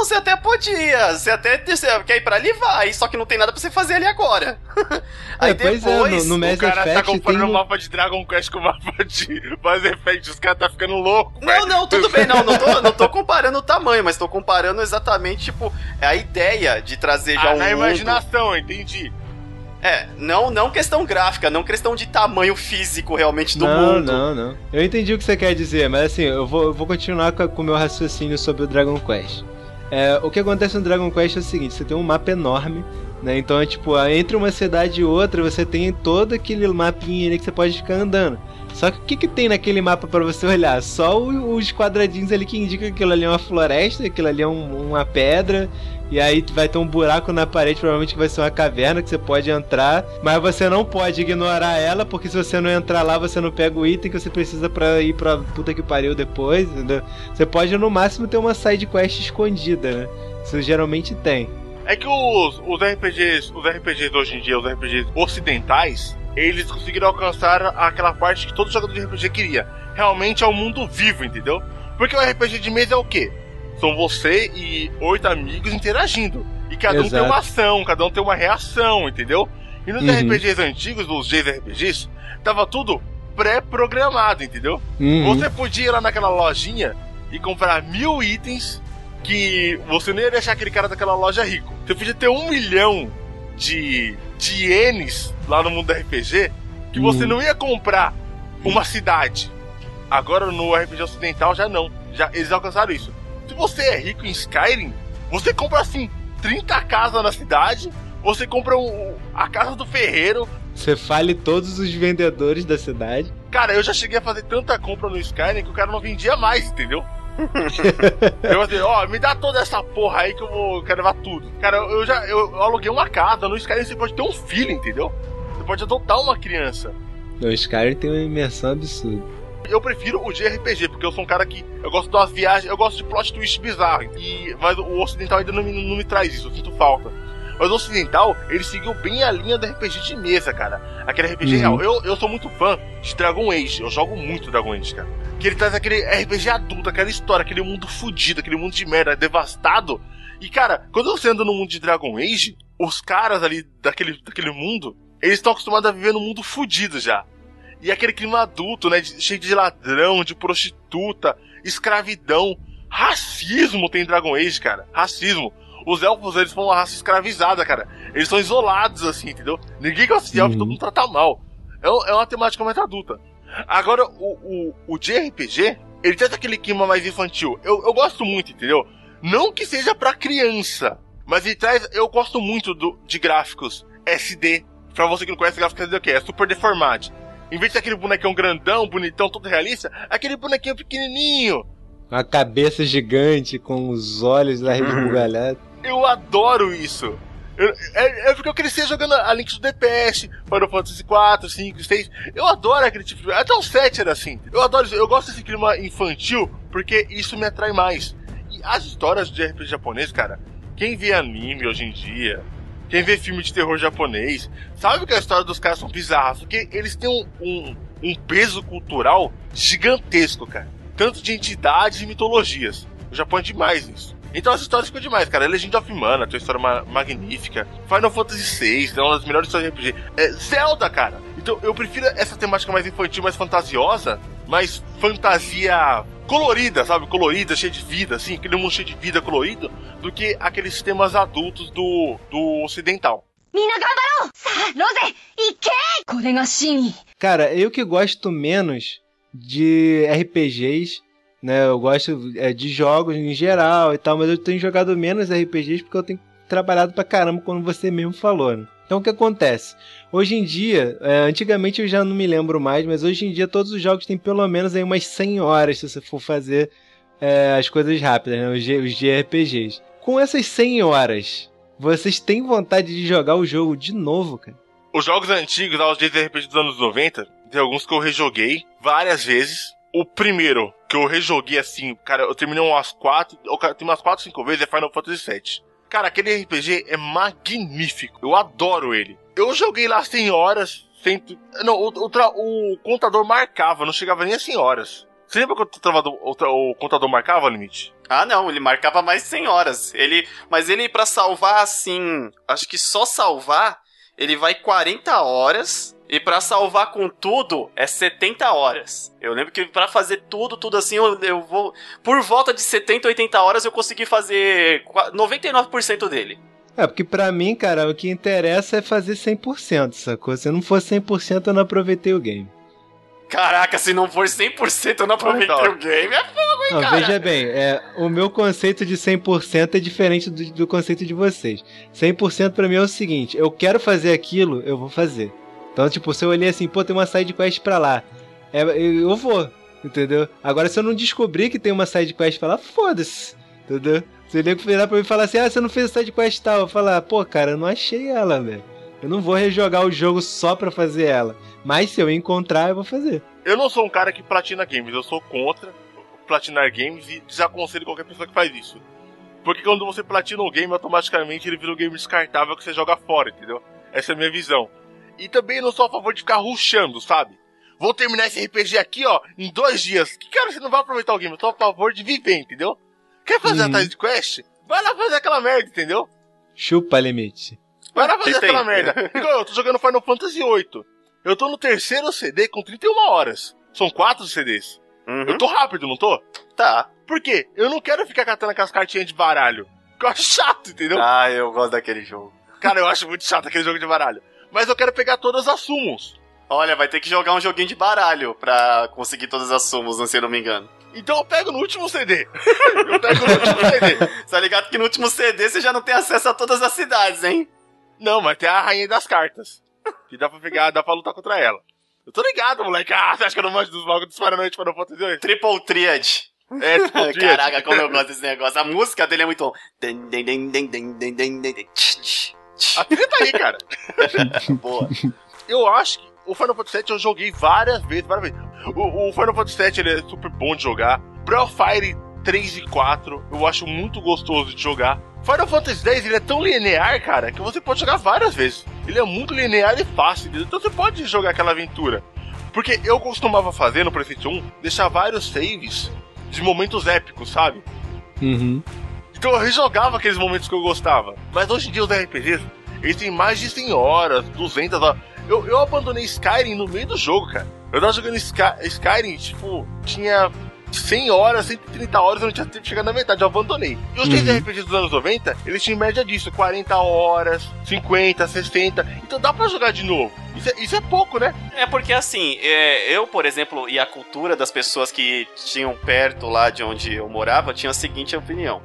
não, você até podia. Você até você quer ir pra ali, vai. Só que não tem nada pra você fazer ali agora. Aí é, depois, é, no, no Mass o cara Effect tá comparando tem... o mapa de Dragon Quest com o mapa de Mass Effect. Os caras tá ficando louco. Não, não, tudo bem. Não, não tô, não tô comparando o tamanho, mas tô comparando exatamente, tipo, a ideia de trazer já ah, um na mundo... imaginação, entendi. É, não, não questão gráfica, não questão de tamanho físico realmente do não, mundo. Não, não, Eu entendi o que você quer dizer, mas assim, eu vou, eu vou continuar com o meu raciocínio sobre o Dragon Quest. É, o que acontece no Dragon Quest é o seguinte: você tem um mapa enorme, né? Então é tipo, entre uma cidade e outra, você tem todo aquele mapinha ali que você pode ficar andando. Só que o que, que tem naquele mapa para você olhar? Só os quadradinhos ali que indicam que aquilo ali é uma floresta, aquilo ali é um, uma pedra, e aí vai ter um buraco na parede, provavelmente que vai ser uma caverna que você pode entrar, mas você não pode ignorar ela, porque se você não entrar lá, você não pega o item que você precisa para ir pra puta que pariu depois, entendeu? Você pode no máximo ter uma side quest escondida, né? Isso geralmente tem. É que os, os RPGs, os RPGs hoje em dia, os RPGs ocidentais, eles conseguiram alcançar aquela parte que todo jogador de RPG queria. Realmente é um mundo vivo, entendeu? Porque o RPG de mesa é o quê? São você e oito amigos interagindo. E cada Exato. um tem uma ação, cada um tem uma reação, entendeu? E nos uhum. RPGs antigos, nos JRPGs, tava tudo pré-programado, entendeu? Uhum. Você podia ir lá naquela lojinha e comprar mil itens que você nem ia deixar aquele cara daquela loja rico. Você podia ter um milhão de, de ienes lá no mundo do RPG que uhum. você não ia comprar uma cidade. Agora no RPG ocidental já não. Já, eles alcançaram isso. Se você é rico em Skyrim, você compra assim 30 casas na cidade, você compra um, a casa do ferreiro. Você fale todos os vendedores da cidade. Cara, eu já cheguei a fazer tanta compra no Skyrim que o cara não vendia mais, entendeu? eu falei, ó, oh, me dá toda essa porra aí que eu vou quero levar tudo. Cara, eu já eu, eu aluguei uma casa, no Skyrim você pode ter um filho, entendeu? Você pode adotar uma criança. No Skyrim tem uma imersão absurda eu prefiro o JRPG, porque eu sou um cara que. Eu gosto das viagens, eu gosto de plot twist bizarro. E, mas o ocidental ainda não me, não me traz isso, eu sinto falta. Mas o ocidental, ele seguiu bem a linha do RPG de mesa, cara. Aquele RPG uhum. real. Eu, eu sou muito fã de Dragon Age. Eu jogo muito Dragon Age, cara. Que ele traz aquele RPG adulto, aquela história, aquele mundo fudido, aquele mundo de merda, devastado. E, cara, quando você anda no mundo de Dragon Age, os caras ali daquele, daquele mundo, eles estão acostumados a viver no mundo fudido já. E aquele clima adulto, né? Cheio de ladrão, de prostituta, escravidão. Racismo tem Dragon Age, cara. Racismo. Os elfos, eles são uma raça escravizada, cara. Eles são isolados, assim, entendeu? Ninguém gosta de elfo, uhum. todo mundo trata mal. É, é uma temática mais adulta. Agora, o, o, o JRPG, ele traz aquele clima mais infantil. Eu, eu gosto muito, entendeu? Não que seja para criança, mas ele traz. Eu gosto muito do, de gráficos SD. Pra você que não conhece gráficos SD, o que? É super deformado. Em vez de ser aquele bonecão grandão, bonitão, todo realista, aquele bonequinho pequenininho. Uma cabeça gigante com os olhos lá rebugalhados. Eu adoro isso. Eu, é, é, porque eu cresci jogando a Link do DPS, Final Fantasy 4, 5, 6. Eu adoro aquele tipo de. Até o 7 era assim. Eu adoro. Eu gosto desse clima infantil porque isso me atrai mais. E as histórias de RPG japonês, cara, quem vê anime hoje em dia, quem vê filme de terror japonês, sabe que a história dos caras são bizarras, porque eles têm um, um, um peso cultural gigantesco, cara. Tanto de entidades e mitologias. O Japão é demais nisso. Então as histórias ficam demais, cara. É Legend of Mana, tem uma história ma magnífica. Final Fantasy VI, é né, uma das melhores histórias de RPG. É, Zelda, cara. Então eu prefiro essa temática mais infantil, mais fantasiosa, mais fantasia colorida, sabe? Colorida, cheia de vida, assim, aquele mundo cheio de vida colorido, do que aqueles temas adultos do, do ocidental. Cara, eu que gosto menos de RPGs né? Eu gosto é, de jogos em geral e tal, mas eu tenho jogado menos RPGs porque eu tenho trabalhado pra caramba, como você mesmo falou, né? Então o que acontece? Hoje em dia, é, antigamente eu já não me lembro mais, mas hoje em dia todos os jogos têm pelo menos aí umas 100 horas se você for fazer é, as coisas rápidas, né? Os, os JRPGs. Com essas 100 horas, vocês têm vontade de jogar o jogo de novo, cara? Os jogos antigos, os JRPG dos anos 90, tem alguns que eu rejoguei várias vezes. O primeiro que eu rejoguei assim, cara, eu terminei umas quatro, cara, tem umas quatro, cinco vezes, é Final Fantasy VII. Cara, aquele RPG é magnífico. Eu adoro ele. Eu joguei lá 100 horas, cento... Não, o, o, o contador marcava, não chegava nem a 100 horas. Você lembra quando o, o o contador marcava o limite? Ah, não, ele marcava mais de 100 horas. Ele, mas ele pra salvar assim, acho que só salvar, ele vai 40 horas e pra salvar com tudo é 70 horas. Eu lembro que pra fazer tudo, tudo assim, eu, eu vou por volta de 70, 80 horas eu consegui fazer qua- 99% dele. É, porque pra mim, cara, o que interessa é fazer 100%, sacou? Se não for 100%, eu não aproveitei o game. Caraca, se não for 100% eu não aproveitei Então. o game. É fogo, hein, Não, cara? veja bem, é, o meu conceito de 100% é diferente do, do conceito de vocês. 100% pra mim é o seguinte, eu quero fazer aquilo, eu vou fazer. Então, tipo, se eu olhei assim, pô, tem uma side quest pra lá, é, eu vou, entendeu? Agora, se eu não descobrir que tem uma side quest pra lá, foda-se, entendeu? Se ele virar pra mim e falar assim, ah, você não fez a side quest tal, eu falar, pô, cara, eu não achei ela, velho. Eu não vou rejogar o jogo só pra fazer ela. Mas se eu encontrar, eu vou fazer. Eu não sou um cara que platina games, eu sou contra platinar games e desaconselho qualquer pessoa que faz isso. Porque quando você platina um game, automaticamente ele vira um game descartável que você joga fora, entendeu? Essa é a minha visão. E também não sou a favor de ficar rushando, sabe? Vou terminar esse RPG aqui, ó, em dois dias. Que cara, você não vai aproveitar o game, eu sou a favor de viver, entendeu? Quer fazer Uhum. a side quest? Vai lá fazer aquela merda, entendeu? Chupa limite. Vai lá fazer aquela merda. Igual eu tô jogando Final Fantasy VIII. Eu tô no terceiro CD com 31 horas. São quatro CDs. Uhum. Eu tô rápido, não tô? Tá. Por quê? Eu não quero ficar catando aquelas cartinhas de baralho. Que eu acho chato, entendeu? Ah, eu gosto daquele jogo. Cara, eu acho muito chato aquele jogo de baralho. Mas eu quero pegar todas as summons. Olha, vai ter que jogar um joguinho de baralho pra conseguir todas as sumos, se eu não me engano. Então eu pego no último CD. eu pego no último CD. Tá ligado que no último CD você já não tem acesso a todas as cidades, hein? Não, mas tem a rainha das cartas. Que dá pra pegar, dá pra lutar contra ela. Eu tô ligado, moleque. Ah, você acha que eu não manjo dos magos dos Paranoite Final Fantasy VIII? Triple Triad. É, tipo, Triad. Caraca, como eu gosto desse negócio. A música dele é muito bom. A tá aí, cara. Boa. Eu acho que o Final Fantasy VII eu joguei várias vezes, várias vezes. O, o Final Fantasy VII ele é super bom de jogar. Profile 3 e 4 eu acho muito gostoso de jogar. Final Fantasy X ele é tão linear, cara, que você pode jogar várias vezes. Ele é muito linear e fácil, então você pode jogar aquela aventura. Porque eu costumava fazer no Prefect 1, deixar vários saves de momentos épicos, sabe? Uhum. Então eu rejogava aqueles momentos que eu gostava. Mas hoje em dia os RPGs, eles têm mais de 100 horas, 200 horas. Eu, eu abandonei Skyrim no meio do jogo, cara. Eu tava jogando Sky- Skyrim, tipo, tinha 100 horas, 130 horas, eu não tinha tempo de chegar na metade, eu abandonei. E os Uhum. RPGs dos anos 90, eles tinham média disso, 40 horas, 50, 60. Então dá pra jogar de novo. Isso é, isso é pouco, né? É porque assim, é, eu, por exemplo, e a cultura das pessoas que tinham perto lá de onde eu morava, tinha a seguinte opinião.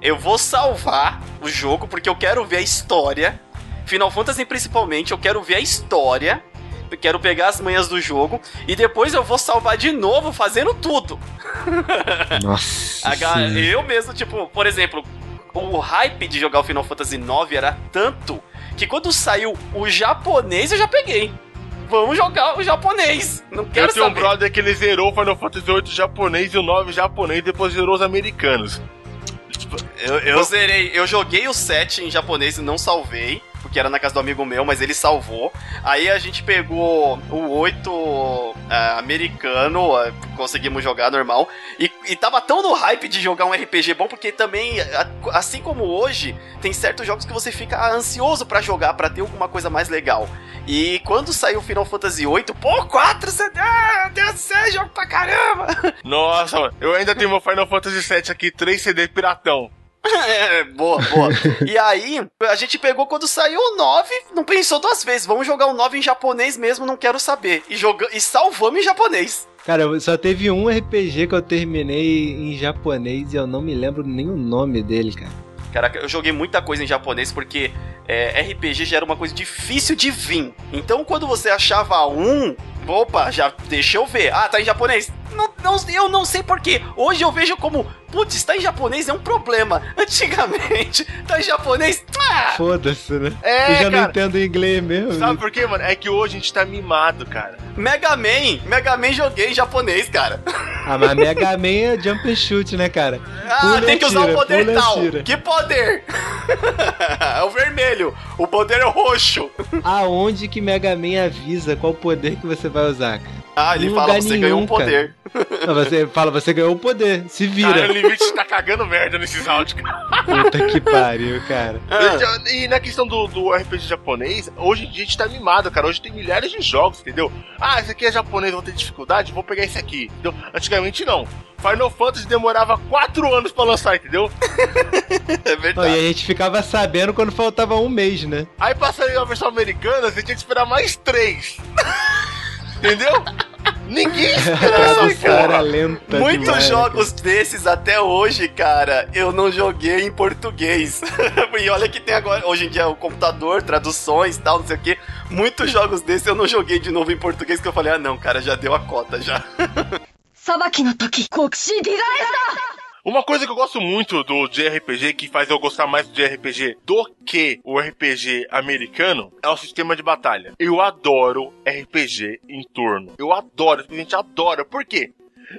Eu vou salvar o jogo porque eu quero ver a história. Final Fantasy principalmente, eu quero ver a história. Eu quero pegar as manhas do jogo e depois eu vou salvar de novo fazendo tudo. Nossa. Eu mesmo, tipo, por exemplo, o hype de jogar o Final Fantasy IX era tanto que quando saiu o japonês eu já peguei. Vamos jogar o japonês. Não quero eu tenho um saber. brother que ele zerou o Final Fantasy VIII japonês e o 9 japonês, depois zerou os americanos. Tipo, Eu, eu zerei, eu joguei o 7 em japonês e não salvei. Porque era na casa do amigo meu, mas ele salvou. Aí a gente pegou o 8 ah, americano, ah, conseguimos jogar normal. E, e tava tão no hype de jogar um RPG bom, porque também, assim como hoje, tem certos jogos que você fica ansioso pra jogar, pra ter alguma coisa mais legal. E quando saiu Final Fantasy VIII, pô, 4 CD, ah, Deus do céu, jogo pra caramba! Nossa, eu ainda tenho meu Final Fantasy VII aqui, 3 CD piratão. É, boa, boa. e aí, a gente pegou quando saiu o 9, não pensou duas vezes, vamos jogar o 9 em japonês mesmo, não quero saber. E, joga... e salvamos em japonês. Cara, só teve um RPG que eu terminei em japonês e eu não me lembro nem o nome dele, cara. Caraca, eu joguei muita coisa em japonês porque é, RPG já era uma coisa difícil de vir. Então, quando você achava um, opa, já deixa eu ver. Ah, tá em japonês. Não, não, eu não sei porquê. Hoje eu vejo como, putz, tá em japonês é um problema. Antigamente, tá em japonês. Ah, Foda-se, né? É, eu já não cara. entendo inglês mesmo. Sabe por quê, mano? É que hoje a gente tá mimado, cara. Mega Man, Mega Man joguei em japonês, cara. Ah, mas Mega Man é jump and shoot, né, cara? Ah, Pula tem que usar o poder tal. Que poder? é o vermelho. O poder é o roxo. Aonde que Mega Man avisa qual poder que você vai usar, cara? Ah, ele fala, você nenhum, ganhou um poder. Não, você fala, você ganhou o poder, se Cara, vira. o limite tá cagando merda nesses áudios, cara. Puta que pariu, cara. Ah, E na questão do, do RPG japonês, hoje em dia a gente tá mimado, cara. Hoje tem milhares de jogos, entendeu? Ah, esse aqui é japonês, vou ter dificuldade, vou pegar esse aqui, entendeu? Antigamente não. Final Fantasy demorava 4 anos pra lançar, entendeu? é verdade. e a gente ficava sabendo quando faltava um mês, né? Aí pra sair a versão americana, você tinha que esperar mais 3. entendeu? Ninguém espera essa Tradução era porra. lenta Muitos demais, né, jogos desses até hoje, cara, eu não joguei em português. e olha que tem agora, hoje em dia, o computador, traduções e tal, não sei o quê. Muitos jogos desses eu não joguei de novo em português, que eu falei, ah não, cara, já deu a cota já. 裁きの時国士ディガエサ uma coisa que eu gosto muito do de RPG, que faz eu gostar mais de RPG do que o RPG americano, é o sistema de batalha. Eu adoro RPG em turno. Eu adoro, a gente adora. Por quê?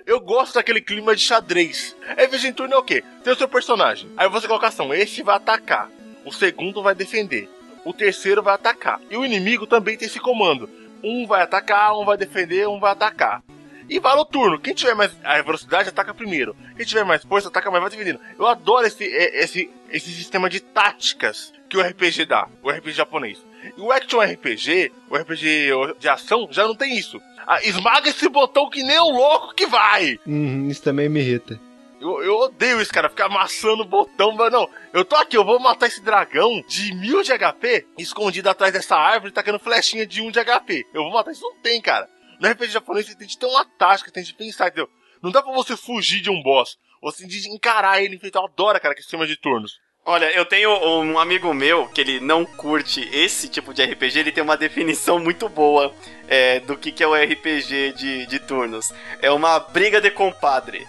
Eu gosto daquele clima de xadrez. RPG em turno é o quê? Tem o seu personagem. Aí você coloca ação. Esse vai atacar. O segundo vai defender. O terceiro vai atacar. E o inimigo também tem esse comando. Um vai atacar, um vai defender, um vai atacar. E vale o turno. Quem tiver mais a velocidade ataca primeiro. Quem tiver mais força ataca mais, vai dividindo. Eu adoro esse, é, esse, esse sistema de táticas que o RPG dá, o RPG japonês. E o Action RPG, o RPG de ação, já não tem isso. Ah, esmaga esse botão que nem um louco que vai. Uhum, isso também me irrita. Eu, eu odeio isso, cara, ficar amassando o botão, mas não. Eu tô aqui, eu vou matar esse dragão de mil de HP, escondido atrás dessa árvore, tacando flechinha de um de HP. Eu vou matar, isso não tem, cara. No RPG japonês você tem de ter uma tática, tem de pensar, entendeu? Não dá pra você fugir de um boss. Você tem de encarar ele, então eu adoro, cara, que sistema de turnos. Olha, eu tenho um amigo meu que ele não curte esse tipo de RPG, ele tem uma definição muito boa é, do que, que é o RPG de, de turnos. É uma briga de compadre.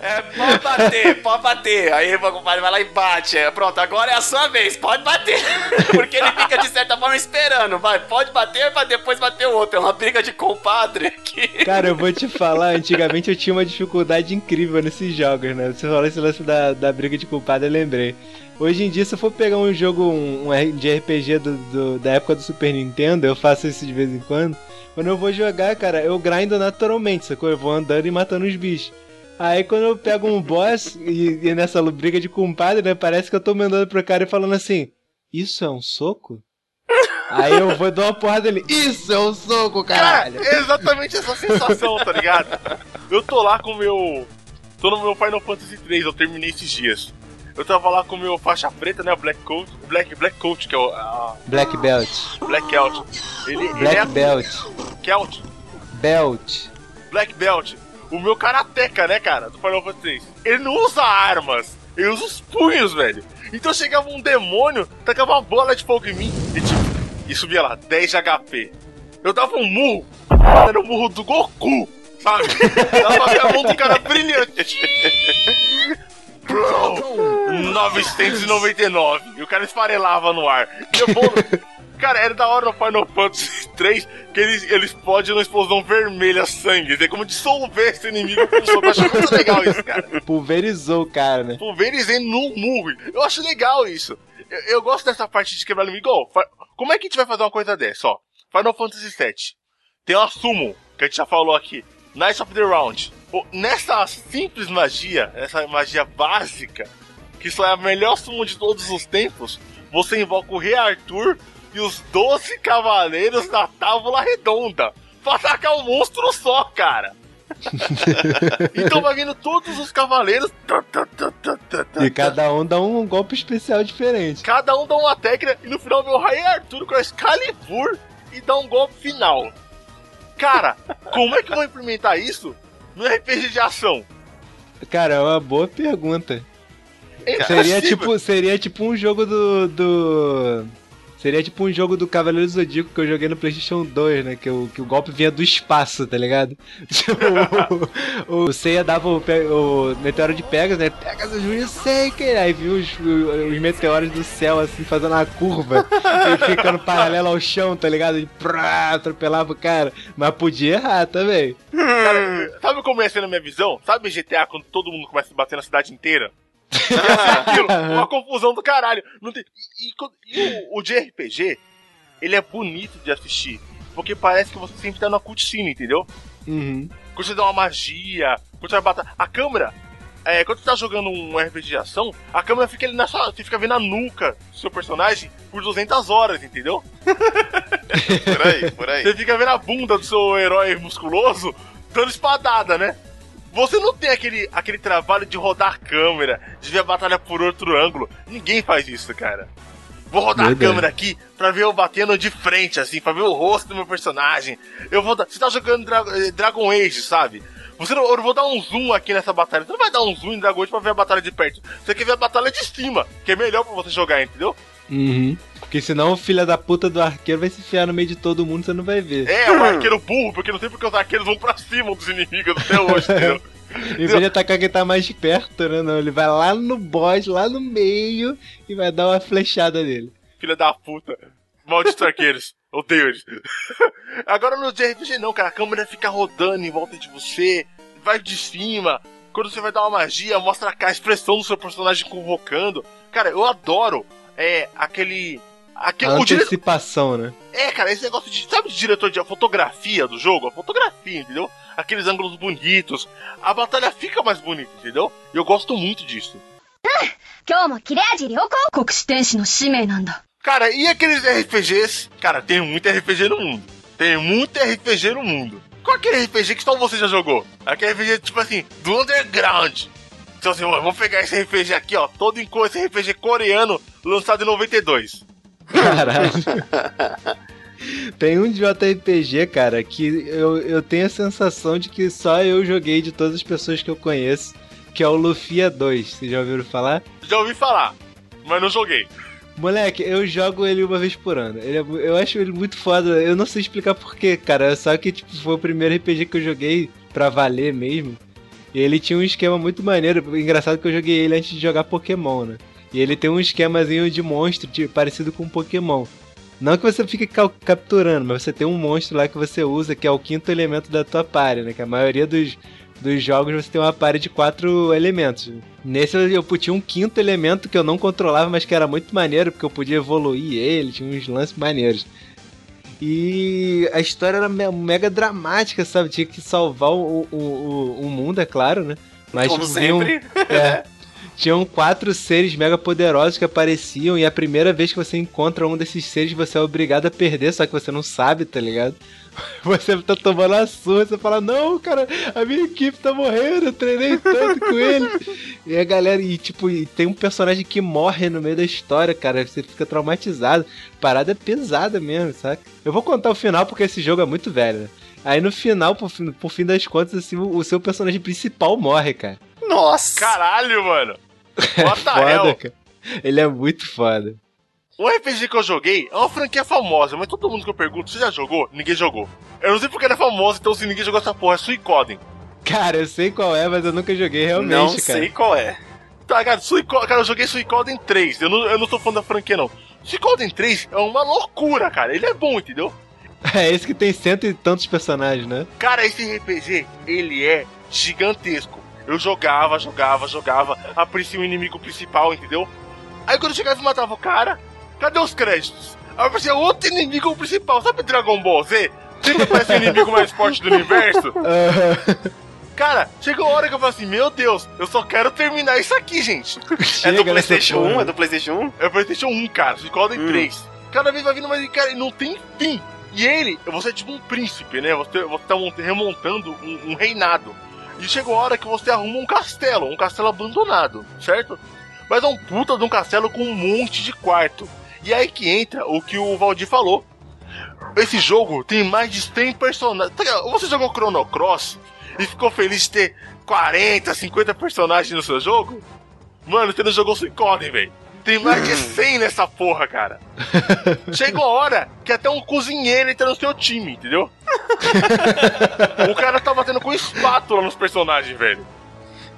É, pode bater, pode bater. Aí o compadre vai lá e bate. É, pronto, agora é a sua vez, pode bater. Porque ele fica de certa forma esperando. Vai, pode bater pra depois bater o outro. É uma briga de compadre que. Cara, eu vou te falar, antigamente eu tinha uma dificuldade incrível nesses jogos, né? Você falou esse lance da, da briga de culpado, eu lembrei. Hoje em dia, se eu for pegar um jogo um, um de RPG do, do- da época do Super Nintendo, eu faço isso de vez em quando. Quando eu vou jogar, cara, eu grindo naturalmente, sacou? Eu vou andando e matando os bichos. Aí quando eu pego um boss e, e nessa briga de compadre, né? Parece que eu tô mandando pro cara e falando assim: Isso é um soco? Aí eu vou dar uma porrada ali. Isso é um soco, caralho! Cara, é exatamente essa sensação, tá ligado? Eu tô lá com o meu. Tô no meu Final Fantasy 3, eu terminei esses dias. Eu tava lá com o meu faixa preta, né? O Black Coat. Black, Black Coat, que é o. A Black Belt. Black Celt. Ele, ele Black é Belt. Celt. Belt. Black Belt. O meu karateca, né, cara? Do Final Fantasy 3. Ele não usa armas. Ele usa os punhos, velho. Então chegava um demônio, tacava uma bola de fogo em mim e tipo, e subia lá, 10 de HP. Eu dava um murro, era o murro do Goku, sabe? Dava a mão do cara brilhante. Bro, 999. E o cara esfarelava no ar. E eu vou... Cara, era da hora no Final Fantasy 3 que ele, ele explode numa explosão vermelha sangue. É como dissolver esse inimigo. Eu acho muito legal isso, cara. Pulverizou o cara, né? Pulverizei no murro. Eu acho legal isso. Eu, eu gosto dessa parte de quebrar. Igual, fa- como é que a gente vai fazer uma coisa dessa, ó? Final Fantasy VII. Tem uma Summon, que a gente já falou aqui. Knights of the Round. Nessa simples magia, essa magia básica, que só é a melhor Summon de todos os tempos, você invoca o Rei Arthur e os 12 cavaleiros da Távola Redonda. Pra atacar um monstro só, cara. então vai vindo todos os cavaleiros. E cada um dá um golpe especial diferente. Cada um dá uma técnica e no final vem o Rei Arthur com a Excalibur e dá um golpe final. Cara, como é que eu vou implementar isso no RPG de ação? Cara, é uma boa pergunta. É Seria tipo, seria tipo um jogo do. do... Seria tipo um jogo do Cavaleiro Zodíaco que eu joguei no PlayStation 2, né? Que o, que o golpe vinha do espaço, tá ligado? Tipo, o, o Seiya dava o, o meteoro de Pegasus, né? Pegasus, eu sei que. Aí viu os, os meteoros do céu, assim, fazendo uma curva e ficando paralelo ao chão, tá ligado? E prá, atropelava o cara. Mas podia errar também. Cara, sabe como ia ser na minha visão? Sabe GTA quando todo mundo começa a bater na cidade inteira? Aquilo, uma confusão do caralho. Não tem- E, e e o, o de RPG, ele é bonito de assistir. Porque parece que você sempre tá na cutscene, entendeu? Uhum. Quando você dá uma magia, quando você vai batalhar. A câmera, é, quando você tá jogando um RPG de ação, a câmera fica ali na sua. Você fica vendo a nuca do seu personagem por 200 horas, entendeu? Por aí, por aí. Você fica vendo a bunda do seu herói musculoso dando espadada, né? Você não tem aquele, aquele trabalho de rodar a câmera, de ver a batalha por outro ângulo. Ninguém faz isso, cara. Vou rodar Verdade. a câmera aqui pra ver eu batendo de frente, assim, pra ver o rosto do meu personagem. Eu vou dar. Você tá jogando Dra- eh, Dragon Age, sabe? Você não, eu vou dar um zoom aqui nessa batalha. Você não vai dar um zoom em Dragon Age pra ver a batalha de perto. Você quer ver a batalha de cima, que é melhor pra você jogar, entendeu? Uhum. Porque senão o filho da puta do arqueiro vai se enfiar no meio de todo mundo, você não vai ver. É, o arqueiro burro, porque não sei porque os arqueiros vão pra cima dos inimigos até hoje, entendeu? Em vez de atacar quem tá mais perto, né? Não, ele vai lá no boss, lá no meio, e vai dar uma flechada nele. Filha da puta. Malditos arqueiros. Odeio eles. Agora no JRPG não, cara. A câmera fica rodando em volta de você. Vai de cima. Quando você vai dar uma magia, mostra a expressão do seu personagem convocando. Cara, eu adoro é, aquele. Aqui, a antecipação, dire... né? É, cara, esse negócio de. Sabe de diretor de fotografia do jogo? A fotografia, entendeu? Aqueles ângulos bonitos. A batalha fica mais bonita, entendeu? E eu gosto muito disso. Cara, e aqueles RPGs? Cara, tem muito RPG no mundo. Tem muito RPG no mundo. Qual é aquele RPG que só você já jogou? Aquele RPG, tipo assim, do underground. Então assim, vamos pegar esse RPG aqui, ó, todo em cor, esse RPG coreano, lançado em 92. Caralho. Tem um JRPG, cara, que eu, eu tenho a sensação de que só eu joguei de todas as pessoas que eu conheço, que é o Lufia 2. Vocês já ouviram falar? Já ouvi falar, mas não joguei. Moleque, eu jogo ele uma vez por ano. Ele é eu acho ele muito foda. Eu não sei explicar porquê, cara. Só que tipo, foi o primeiro RPG que eu joguei pra valer mesmo. E ele tinha um esquema muito maneiro. Engraçado que eu joguei ele antes de jogar Pokémon, né? E ele tem um esquemazinho de monstro tipo, parecido com Pokémon. Não que você fique capturando, mas você tem um monstro lá que você usa, que é o quinto elemento da tua party, né? Que a maioria dos, dos jogos você tem uma party de quatro elementos. Nesse eu, tinha um quinto elemento que eu não controlava, mas que era muito maneiro, porque eu podia evoluir ele, tinha uns lances maneiros. E a história era me- mega dramática, sabe? Tinha que salvar o, o, o, o mundo, é claro, né? Mas Como sempre. é. Tinham quatro seres mega poderosos que apareciam, e a primeira vez que você encontra um desses seres, você é obrigado a perder, só que você não sabe, tá ligado? Você tá tomando a surra, você fala, não, cara, a minha equipe tá morrendo, eu treinei tanto com eles. E a galera, e tipo, e tem um personagem que morre no meio da história, cara, você fica traumatizado. Parada pesada mesmo, saca? Eu vou contar o final porque esse jogo é muito velho, né? Aí no final, por fim, por fim das contas, assim, o, o seu personagem principal morre, cara. Nossa. Caralho, mano. What Foda, cara. Ele é muito foda. O RPG que eu joguei é uma franquia famosa, mas todo mundo que eu pergunto, você já jogou? Ninguém jogou. Eu não sei porque ela é famosa, então se ninguém jogou essa porra, é Suicoden. Cara, eu sei qual é, mas eu nunca joguei realmente, Não cara. sei qual é. Tá, cara, Suicoden, cara, eu joguei Suicoden 3. Eu não, eu não sou fã da franquia, não. Suicoden 3 é uma loucura, cara. Ele é bom, entendeu? É esse que tem cento e tantos personagens, né? Cara, esse RPG, ele é gigantesco. Eu jogava, jogava, jogava, aparecia o inimigo principal, entendeu? Aí quando eu chegava e matava o cara, cadê os créditos? Aí aparecia outro inimigo principal, sabe Dragon Ball Z? Sempre aparece o inimigo mais forte do universo. Cara, chegou a hora que eu falei assim, meu Deus, eu só quero terminar isso aqui, gente. É do Chega nessa PlayStation porra. 1? É do PlayStation 1? É o Playstation 1, cara, Suicoden Hum. 3. Cada vez vai vindo mais, cara, e não tem fim. E ele, você é tipo um príncipe, né? Você, você tá mont- remontando um, um reinado. E chegou a hora que você arruma um castelo, um castelo abandonado, certo? Mas é um puta de um castelo com um monte de quarto. E aí que entra o que o Valdir falou. Esse jogo tem mais de 100 personagens. Tá? Você jogou Chrono Cross e ficou feliz de ter 40, 50 personagens no seu jogo? Mano, você não jogou Suicoden, velho. Tem mais de 100 nessa porra, cara. Chegou a hora que até um cozinheiro entra no seu time, entendeu? o cara tá batendo com espátula nos personagens, velho.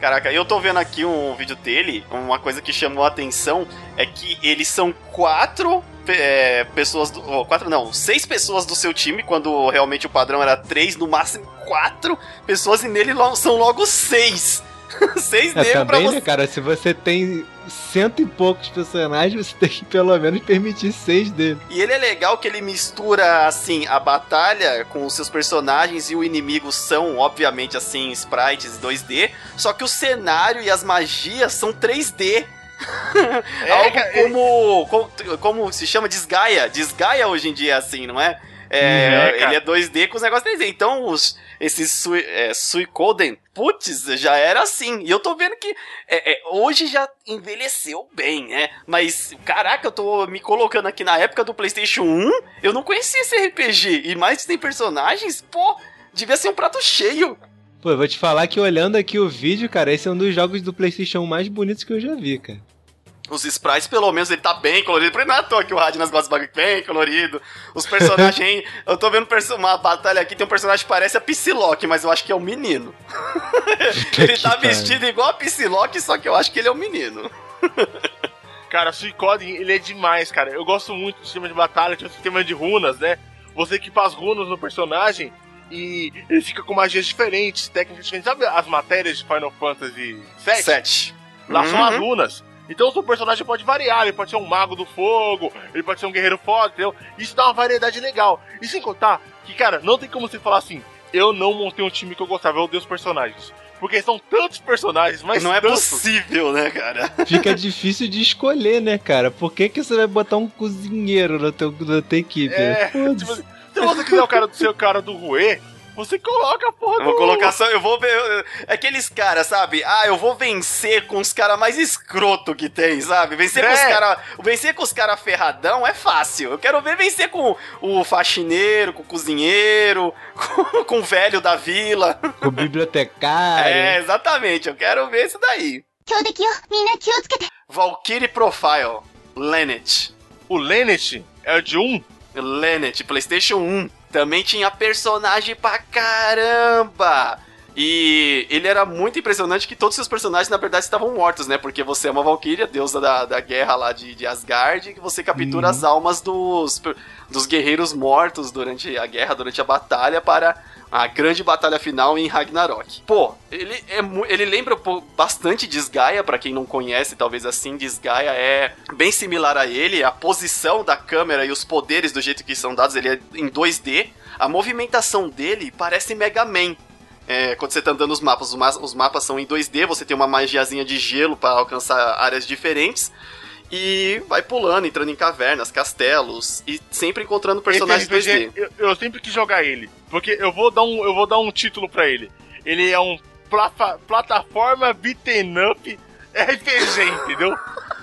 Caraca, eu tô vendo aqui um vídeo dele, uma coisa que chamou a atenção é que eles são quatro é, pessoas, do, oh, quatro não, seis pessoas do seu time, quando realmente o padrão era três, no máximo quatro pessoas, e nele são logo seis. seis É, negros pra também, você. né, cara? Se você tem cento e poucos personagens, você tem que pelo menos permitir seis deles. E ele é legal que ele mistura, assim, a batalha com os seus personagens e o inimigo são, obviamente, assim, sprites 2D, só que o cenário e as magias são 3D. É, Algo como, como, como se chama? Desgaia. Desgaia hoje em dia é assim, não é? É, É, cara. ele é 2D com os negócios 3D. Então, os, esses Sui, é, Suicoden, putz, já era assim. E eu tô vendo que é, é, hoje já envelheceu bem, né? Mas, caraca, eu tô me colocando aqui na época do PlayStation 1, eu não conhecia esse RPG. E mais que tem personagens, pô, devia ser um prato cheio. Pô, eu vou te falar que olhando aqui o vídeo, cara, esse é um dos jogos do PlayStation mais bonitos que eu já vi, cara. Os sprites, pelo menos, ele tá bem colorido. Por não é à toa que o Radinas gosta de bagulho bem colorido. Os personagens. eu tô vendo uma batalha aqui, tem um personagem que parece a Psylocke, mas eu acho que é um menino. ele tá vestido igual a Psylocke, só que eu acho que ele é um menino. Cara, Suicoden, ele é demais, cara. Eu gosto muito do sistema de batalha, tem o sistema de runas, né? Você equipa as runas no personagem e ele fica com magias diferentes, técnicas diferentes. Sabe as matérias de Final Fantasy VII? Sete. Lá são as Uhum. runas. Então o seu personagem pode variar, ele pode ser um mago do fogo, ele pode ser um guerreiro foda, entendeu? Isso dá uma variedade legal. E sem contar que, cara, não tem como você falar assim, eu não montei um time que eu gostava, eu odeio os personagens. Porque são tantos personagens, mas não é tantos. possível, né, cara? Fica difícil de escolher, né, cara? Por que, que você vai botar um cozinheiro na, teu, na tua equipe? É, tipo, se você quiser o cara do seu cara do Rue, você coloca a porra eu Vou do... colocar só, eu vou ver. É aqueles caras, sabe? Ah, eu vou vencer com os caras mais escroto que tem, sabe? Vencer é. com os é. caras. Vencer com os caras ferradão é fácil. Eu quero ver vencer com o faxineiro, com o cozinheiro, com, com o velho da vila. Com o bibliotecário. É, exatamente. Eu quero ver isso daí. Valkyrie Profile. Lenet. O Lenet é de um? Lenet, PlayStation 1. Também tinha personagem pra caramba! E ele era muito impressionante que todos os seus personagens, na verdade, estavam mortos, né? Porque você é uma Valkyria, deusa da, da guerra lá de, de Asgard, e que você captura Uhum. as almas dos, dos guerreiros mortos durante a guerra, durante a batalha, para a grande batalha final em Ragnarok. Pô, ele, é, ele lembra pô, bastante Desgaia, pra quem não conhece, talvez assim, Desgaia é bem similar a ele, a posição da câmera e os poderes do jeito que são dados, ele é em 2D. A movimentação dele parece Mega Man. É, quando você tá andando nos mapas, os, ma- os mapas são em 2D, você tem uma magiazinha de gelo para alcançar áreas diferentes. E vai pulando, entrando em cavernas, castelos e sempre encontrando personagens Esse 2D. RPG, eu, eu sempre quis jogar ele. Porque eu vou dar um, eu vou dar um título pra ele. Ele é um plafa- plataforma beaten up RPG, entendeu?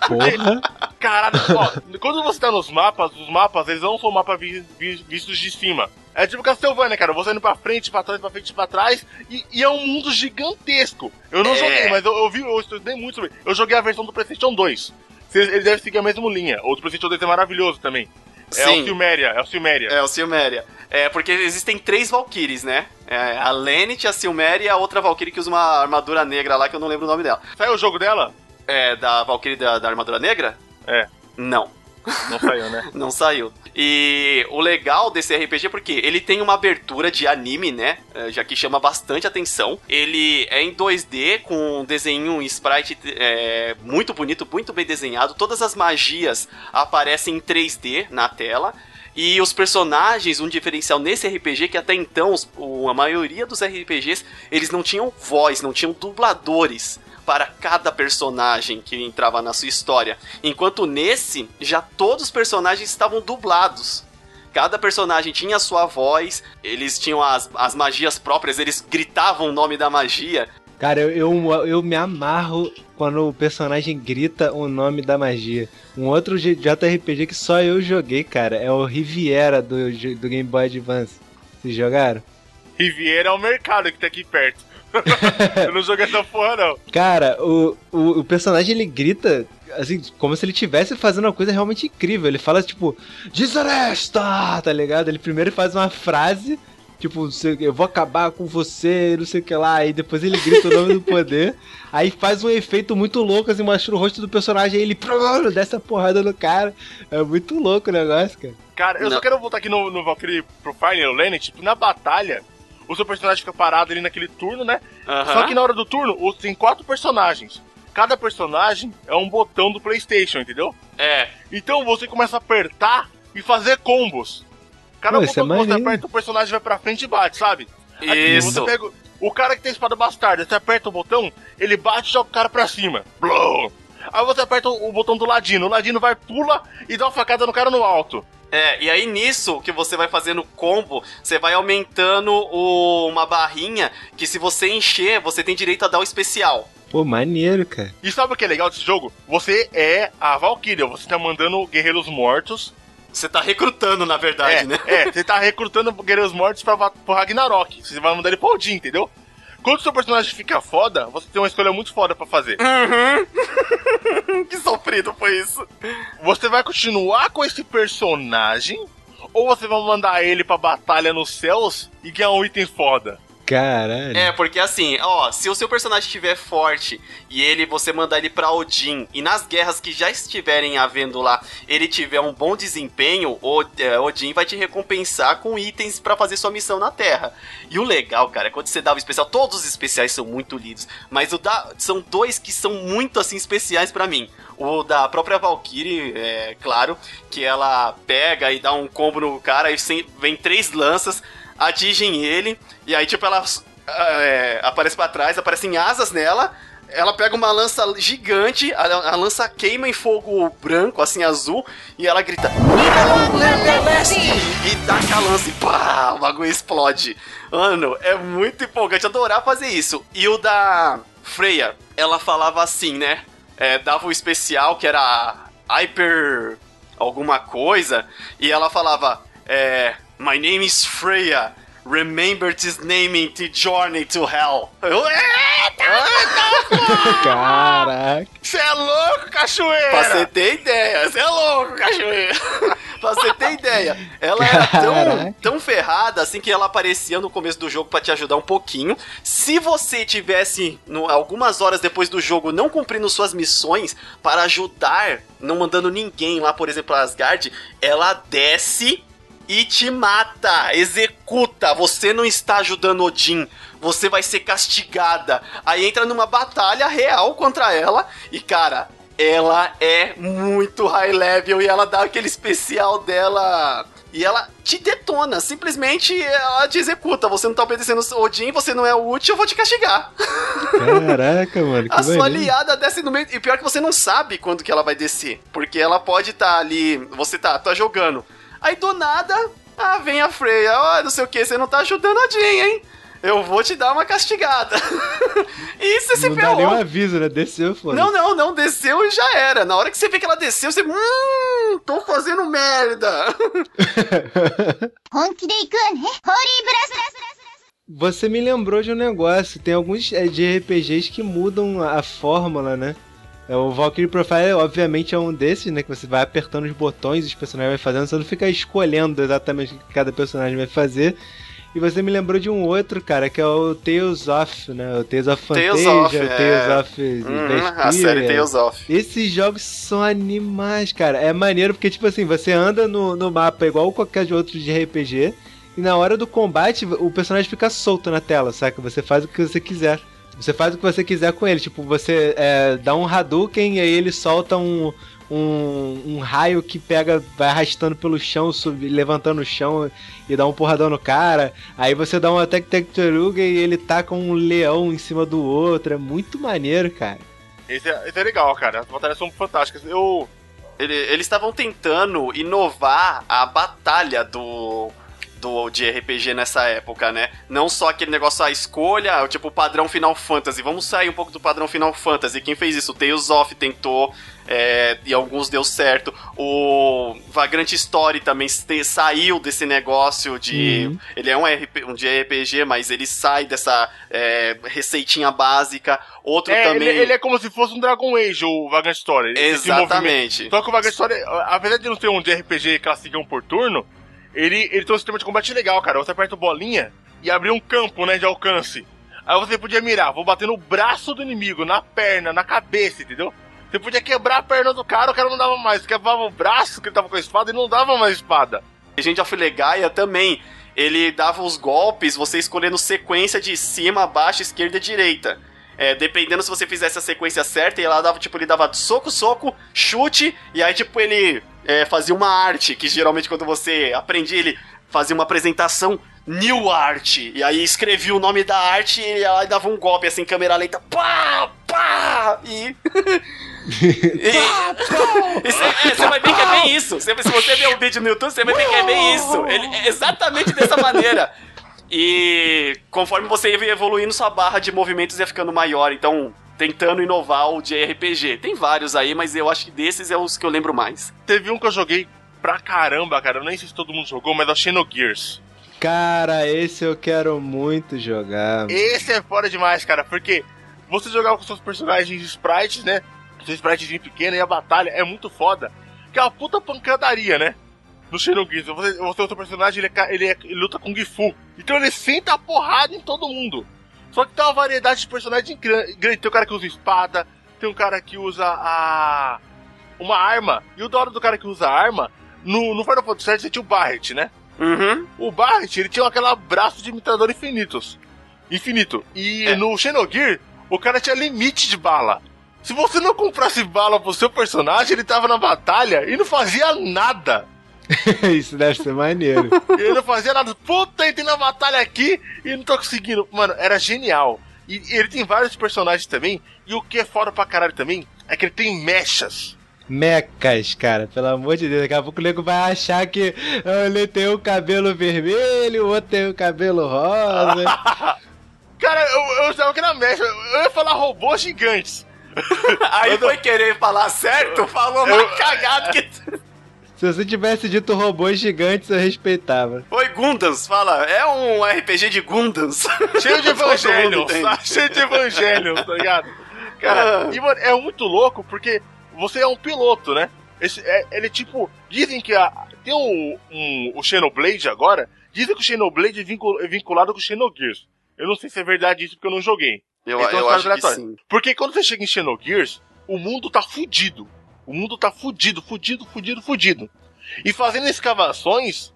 Porra. Caralho, ó, quando você tá nos mapas, os mapas, eles não são mapas vi- vi- vistos de cima. É tipo Castlevania, cara, você indo pra frente, pra trás, pra frente, pra trás, e, e é um mundo gigantesco. Eu não É. joguei, mas eu, eu vi, eu estudei muito sobre Eu joguei a versão do Playstation 2. Cê- Ele deve seguir a mesma linha. O do Playstation 2 é maravilhoso também. É Sim. o Silmeria, é o Silmeria. É, o Silmeria. É, porque existem três Valkyries, né? É, a Lenit, a Silmeria e a outra Valkyrie que usa uma armadura negra lá, que eu não lembro o nome dela. Saiu o jogo dela? É, da Valkyrie da, da armadura negra? É. Não. Não saiu, né? Não saiu. E o legal desse RPG é porque ele tem uma abertura de anime, né? Eh, Já que chama bastante atenção. Ele é em 2D, com um desenho em sprite é, muito bonito, muito bem desenhado. Todas as magias aparecem em 3D na tela. E os personagens, um diferencial nesse RPG que até então os- o- a maioria dos RPGs eles não tinham voz, não tinham dubladores para cada personagem que entrava na sua história. Enquanto nesse, já todos os personagens estavam dublados. Cada personagem tinha a sua voz, eles tinham as, as magias próprias, eles gritavam o nome da magia. Cara, eu, eu, eu me amarro quando o personagem grita o nome da magia. Um outro JRPG que só eu joguei, cara, é o Riviera do, do Game Boy Advance. Vocês jogaram? Riviera é o mercado que tá aqui perto. eu não joguei essa porra, não. Cara, o, o, o personagem ele grita assim, como se ele estivesse fazendo uma coisa realmente incrível. Ele fala tipo, desonesta, tá ligado? Ele primeiro faz uma frase, tipo, eu vou acabar com você, não sei o que lá. Aí depois ele grita o nome do poder. Aí faz um efeito muito louco, assim, mostra o rosto do personagem. Aí ele prrr, desce a porrada no cara. É muito louco o negócio, cara. Cara, eu Não. só quero voltar aqui no, no Valkyrie Profile, no Lenny, tipo, na batalha, o seu personagem fica parado ali naquele turno, né? Só que na hora do turno, tem quatro personagens. Cada personagem é um botão do Playstation, entendeu? É, Então você começa a apertar e fazer combos. Cada Pô, botão é que você aperta, o personagem vai pra frente e bate, sabe? Aí, Isso. Você pega o cara que tem espada bastarda, você aperta o botão, ele bate e joga o cara pra cima. Blow! Aí você aperta o o botão do ladino, o ladino vai, pula e dá uma facada no cara no alto. É, e aí nisso que você vai fazendo combo, você vai aumentando o- uma barrinha que se você encher, você tem direito a dar o especial. Pô, maneiro, cara. E sabe o que é legal desse jogo? Você é a Valkyria, você tá mandando guerreiros mortos. Você tá recrutando, na verdade, é, né? é, você tá recrutando guerreiros mortos pra, pro Ragnarok. Você vai mandar ele pro Odin, entendeu? Quando seu personagem fica foda, você tem uma escolha muito foda pra fazer. Uhum. que sofrido foi isso. Você vai continuar com esse personagem ou você vai mandar ele pra batalha nos céus e ganhar um item foda? Caralho. É, porque assim, ó, se o seu personagem estiver forte e ele você mandar ele pra Odin e nas guerras que já estiverem havendo lá, ele tiver um bom desempenho, é, Odin vai te recompensar com itens pra fazer sua missão na Terra. E o legal, cara, é quando você dá o especial, todos os especiais são muito lindos, mas o da são dois que são muito assim especiais pra mim. O da própria Valkyrie, é claro, que ela pega e dá um combo no cara e vem três lanças atingem ele, e aí, tipo, ela é, aparece pra trás, aparecem asas nela. Ela pega uma lança gigante, a, a lança queima em fogo branco, assim, azul, e ela grita: E taca a lança e pá, o bagulho explode. Mano, é muito empolgante, adorar fazer isso. E o da Freya, ela falava assim, né? É, dava o especial que era Hyper alguma coisa, e ela falava: é, My name is Freya. Remember this name to journey to hell. Eu, Eita! Caraca. Você é louco, cachoeira! Pra você ter ideia, você é louco, cachoeira. pra você ter ideia, ela era tão, tão ferrada assim que ela aparecia no começo do jogo pra te ajudar um pouquinho. Se você tivesse no- algumas horas depois do jogo não cumprindo suas missões para ajudar, não mandando ninguém lá, por exemplo, a Asgard, ela desce e te mata, executa. Você não está ajudando Odin, você vai ser castigada. Aí entra numa batalha real contra ela e cara, ela é muito high level e ela dá aquele especial dela e ela te detona, simplesmente ela te executa. Você não tá obedecendo Odin, você não é útil, eu vou te castigar. Caraca, mano. Que A sua aliada desce no meio. E pior que você não sabe quando que ela vai descer. Porque ela pode estar ali. Você tá, tá jogando. Aí do nada, ah, vem a Freya, ó, não sei o que, você não tá ajudando a Jean, hein? Eu vou te dar uma castigada. e você se ferrou. Não deu um aviso, né? Desceu, foi. Não, não, não. Desceu e já era. Na hora que você vê que ela desceu, você... Hum, tô fazendo merda. Você me lembrou de um negócio. Tem alguns eh, de RPGs que mudam a fórmula, né? É, O Valkyrie Profile, obviamente, é um desses, né? Que você vai apertando os botões e os personagens vão fazendo. Você não fica escolhendo exatamente o que cada personagem vai fazer. E você me lembrou de um outro, cara, que é o Tales of, né? O Tales of Tales Fantasia, of, o é. Tales of Uhum, a série Tales of. Esses jogos são animais, cara. É maneiro porque, tipo assim, você anda no, no mapa igual qualquer outro de RPG, e na hora do combate o personagem fica solto na tela, saca? Você faz o que você quiser. Você faz o que você quiser com ele. Tipo, você é, dá um Hadouken e aí ele solta um, um, um raio que pega, vai arrastando pelo chão, sub, levantando o chão e dá um porradão no cara. Aí você dá um Attack Tectoruga e ele tá com um leão em cima do outro. É muito maneiro, cara. Esse é, esse é legal, cara. As batalhas são fantásticas. Eu. Ele- eles estavam tentando inovar a batalha do, do de RPG nessa época, né? Não só aquele negócio, a escolha, tipo, o padrão Final Fantasy. Vamos sair um pouco do padrão Final Fantasy. Quem fez isso? O Tales of tentou, é, e alguns deu certo. O Vagrant Story também te- saiu desse negócio de... Uhum. Ele é um, RP, um de RPG, mas ele sai dessa é, receitinha básica. Outro É, também... ele, ele é como se fosse um Dragon Age, o Vagrant Story. Exatamente. Só que o Vagrant Story, apesar de não ter um de RPG classicão por turno, ele, ele tem um sistema de combate legal, cara. Você aperta bolinha e abre um campo, né, de alcance. Aí você podia mirar, vou bater no braço do inimigo, na perna, na cabeça, entendeu? Você podia quebrar a perna do cara, o cara não dava mais. Você quebrava o braço que ele tava com a espada e não dava mais espada. Agent of Legaia também. Ele dava os golpes, você escolhendo sequência de cima, baixo, esquerda e direita. É, dependendo se você fizesse a sequência certa, e ela dava, tipo, ele dava soco, soco, chute, e aí, tipo, ele é, fazia uma arte, que geralmente quando você aprendia, ele fazia uma apresentação New Art. E aí escrevia o nome da arte e ela dava um golpe assim, câmera lenta, pá, pá, e. Cê- é, você vai ver que é bem isso. Cê- se você ver o vídeo no YouTube, você vai ver que é bem isso. Ele é exatamente dessa maneira. E conforme você ia evoluindo, sua barra de movimentos ia ficando maior. Então, tentando inovar o de RPG. Tem vários aí, mas eu acho que desses é os que eu lembro mais. Teve um que eu joguei pra caramba, cara. Eu nem sei se todo mundo jogou, mas é o Xenogears. Cara, esse eu quero muito jogar. Esse é fora demais, cara, porque você jogar com seus personagens sprites, né? Seu spritezinho pequeno e a batalha é muito foda. Que é uma puta pancadaria, né? No Xenogears, você, você, o seu personagem, ele, é ele, é- ele luta com Gifu. Então ele senta a porrada em todo mundo. Só que tem uma variedade de personagens gran- grande. Tem um cara que usa espada, tem um cara que usa a... uma arma. E o da hora do cara que usa a arma, no, no Final Fantasy VII você tinha o Barret, né? Uhum. O Barret, ele tinha aquele braço de imitador infinitos. Infinito. E É. no Xenogear, o cara tinha limite de bala. Se você não comprasse bala pro seu personagem, ele tava na batalha e não fazia nada. Isso deve ser maneiro. Ele não fazia nada. Puta, entrei na batalha aqui e não tô conseguindo. Mano, era genial. E ele tem vários personagens também. E o que é foda pra caralho também é que ele tem mechas. Mecas, cara, pelo amor de Deus. Daqui a pouco o nego vai achar que ah, ele tem o cabelo vermelho, o outro tem o cabelo rosa. Cara, eu, eu achava que era mecha. Eu ia falar robôs gigantes. Aí foi querer falar certo, falou Eu- mais cagado que. Se você tivesse dito robôs gigantes, eu respeitava. Oi, Gundams, fala. É um RPG de Gundams. Cheio de evangelho? Cheio de evangelho, tá ligado? Cara, Ah. e mano, é muito louco porque você é um piloto, né? Esse, é, ele tipo. Dizem que a, tem um, um, o Xenoblade agora. Dizem que o Xenoblade é, vincul- é vinculado com o Xenogears. Eu não sei se é verdade isso porque eu não joguei. Eu, Então, eu acho que sim. Porque quando você chega em Xenogears, o mundo tá fudido. O mundo tá fudido, fudido, fudido, fudido. E fazendo escavações,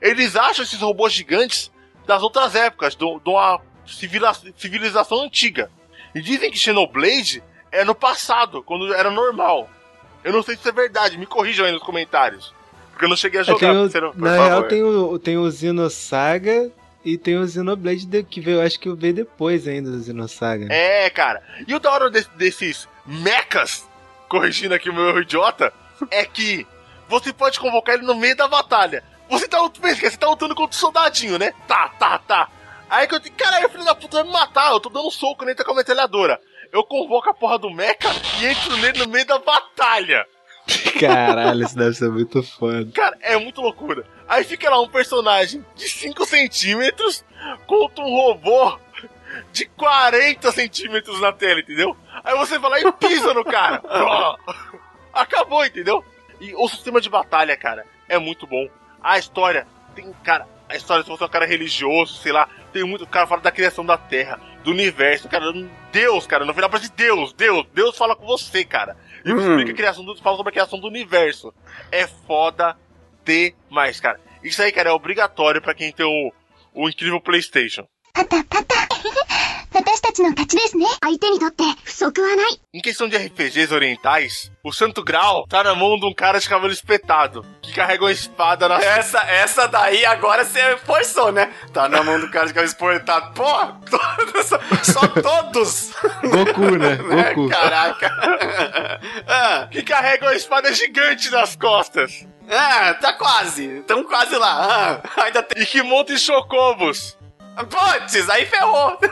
eles acham esses robôs gigantes das outras épocas, de uma civilização antiga. E dizem que Xenoblade é no passado, quando era normal. Eu não sei se isso é verdade, me corrijam aí nos comentários. Porque eu não cheguei a É, jogar. tem o- você não- por na favor. real, tem o, tem o Xenosaga e tem o Xenoblade de- que veio, acho que veio depois ainda do Xenosaga. É, cara. E o da hora de- desses mechas, corrigindo aqui o meu erro idiota, é que você pode convocar ele no meio da batalha. Você tá, você tá lutando contra o soldadinho, né? Tá, tá, tá. Aí que eu digo, caralho, filho da puta vai me matar, eu tô dando um soco nele tá com a metralhadora. Eu convoco a porra do mecha e entro nele no meio da batalha. Caralho, isso deve ser muito foda. Cara, é muito loucura. Aí fica lá um personagem de 5 centímetros contra um robô de 40 centímetros na tela, entendeu? Aí você vai lá e pisa no cara. Acabou, entendeu? E o sistema de batalha, cara, é muito bom. A história tem, cara, a história, se você é um cara religioso, sei lá, tem muito. O cara fala da criação da Terra, do universo, cara, Deus, cara, no final parece Deus, Deus, Deus fala com você, cara. E Hum. explica a criação do. fala sobre a criação do universo. É foda demais, cara. Isso aí, cara, é obrigatório pra quem tem o, o incrível PlayStation. パタパタ。私たちの勝ちですね。相手にとって不足はない。 Em questão de RPGs orientais, o Santo Grau tá na mão de um cara de cabelo espetado, que carrega uma espada na. Essa, essa daí agora você forçou, né? Tá na mão do cara de cabelo exportado. Pô, todos, só todos. Goku, né? Né? Goku. Caraca. Ah, Que carrega uma espada gigante nas costas. ah, tá quase. Tamo quase lá. Ah, ainda tem. E que monta em chocobos. Putz, aí ferrou.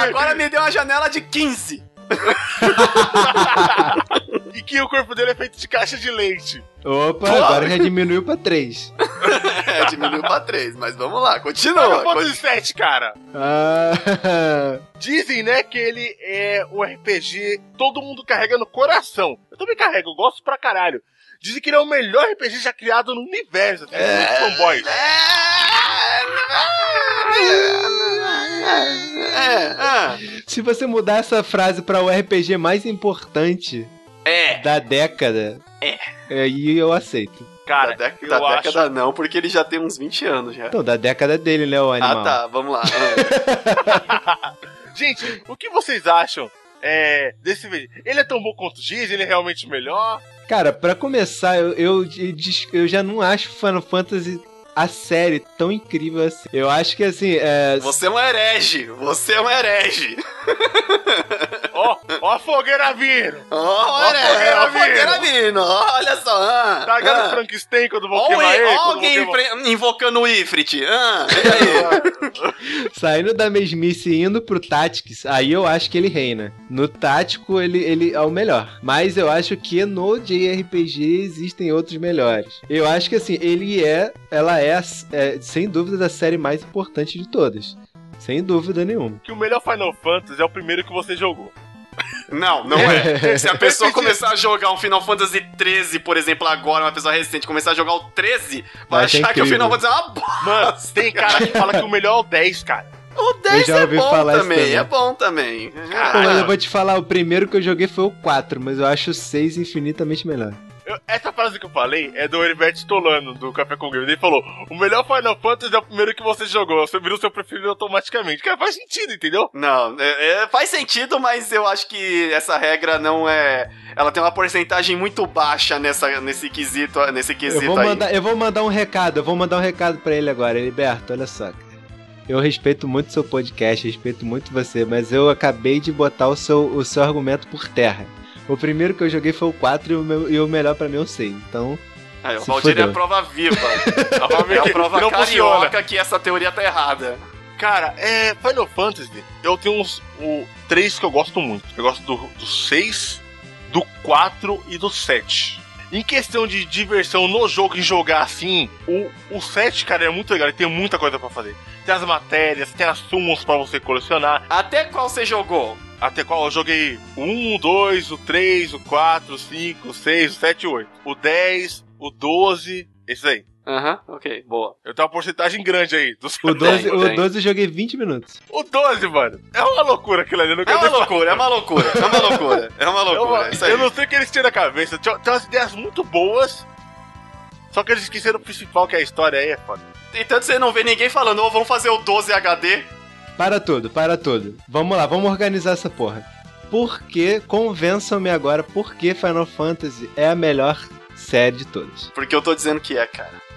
Agora me deu uma janela de 15. E que o corpo dele é feito de caixa de leite. Opa, agora já diminuiu pra 3. É, diminuiu pra 3, mas vamos lá, continua. Fantasy VII, cara. Ah, Dizem, né, que ele é um RPG todo mundo carrega no coração. Eu também carrego, eu gosto pra caralho. Dizem que ele é o melhor RPG já criado no universo. Tem muitos fanboys. É, ah, se você mudar essa frase pra o RPG mais importante é. da década, É. aí eu aceito. Cara, da, década, eu da acho... década não, porque ele já tem uns 20 anos já. Então, da década dele, né, o animal? Ah, tá, vamos lá. Ah. Gente, o que vocês acham é, desse vídeo? Ele é tão bom quanto diz? Ele é realmente melhor? Cara, pra começar, eu, eu, eu já não acho Final Fantasy a série tão incrível assim. Eu acho que assim, é. Você é um herege, você é um herege. Ó, ó a fogueira vindo! Ó, Ó, herege, fogueira vindo, olha só. Ah, Tá ligado o ah. Frankenstein quando vou queimar o- ele? ó alguém invocando o Ifrit. Ah, aí? Saindo da mesmice e indo pro Tactics, aí eu acho que ele reina. No tático, ele, ele é o melhor. Mas eu acho que no JRPG existem outros melhores. Eu acho que assim, ele é. Ela é, é, sem dúvida, a série mais importante de todas. Sem dúvida nenhuma. Que o melhor Final Fantasy é o primeiro que você jogou. Não, não é. Se a pessoa começar a jogar um Final Fantasy 13, por exemplo, agora, uma pessoa recente, começar a jogar o 13, vai Vai achar que o incrível. Final Fantasy é uma bosta. Mano, tem cara que fala que o melhor é o 10, cara. O 10 já é ouvi bom também, também. é bom também. Caralho. Pô, mas eu vou te falar, o primeiro que eu joguei foi o 4, mas eu acho o 6 infinitamente melhor. Eu- essa frase que eu falei é do Heriberto Stolano, do Café com Games. Ele falou: o melhor Final Fantasy é o primeiro que você jogou. Você virou seu preferido automaticamente. Cara, faz sentido, entendeu? Não, é- é- faz sentido, mas eu acho que essa regra não é. Ela tem uma porcentagem muito baixa nessa, nesse quesito, nesse Eu quesito vou, aí. mandar, eu vou mandar um recado, eu vou mandar um recado pra ele agora. Heriberto, olha só. Eu respeito muito seu podcast, respeito muito você, mas eu acabei de botar o seu, o seu argumento por terra. O primeiro que eu joguei foi o 4 e o, meu- e o melhor pra mim é o 6. Então, Aí, o Valdir é a prova viva. É a prova não carioca funciona. que essa teoria tá errada. Cara, é. Final Fantasy, eu tenho uns. O, três que eu gosto muito. Eu gosto do, do 6, do 4 e do 7. Em questão de diversão no jogo, em jogar assim, o, o 7, cara, é muito legal. Ele tem muita coisa pra fazer. Tem as matérias, tem as summons pra você colecionar. Até qual você jogou? Até qual eu joguei o 1, o 2, o 3, o 4, o 5, o 6, o 7 e o 8. O 10, o 12, esses aí. Aham, ok, boa. Eu tenho uma porcentagem grande aí. Dos... o 12, Tem, o tem. 12 eu joguei 20 minutos. O 12, mano, é uma loucura aquilo ali. Eu não É uma loucura, é uma loucura, é uma loucura, é uma É uma- loucura. é isso aí. eu não sei o que eles tiram da cabeça. Tem umas ideias muito boas. Só que eles esqueceram o principal, que é a história aí, é foda. E tanto você não vê ninguém falando, ô, vamos fazer o 12 HD. Para tudo, para tudo. Vamos lá, vamos organizar essa porra. Por que, convençam-me agora, por que Final Fantasy é a melhor série de todas? Porque eu tô dizendo que é, cara.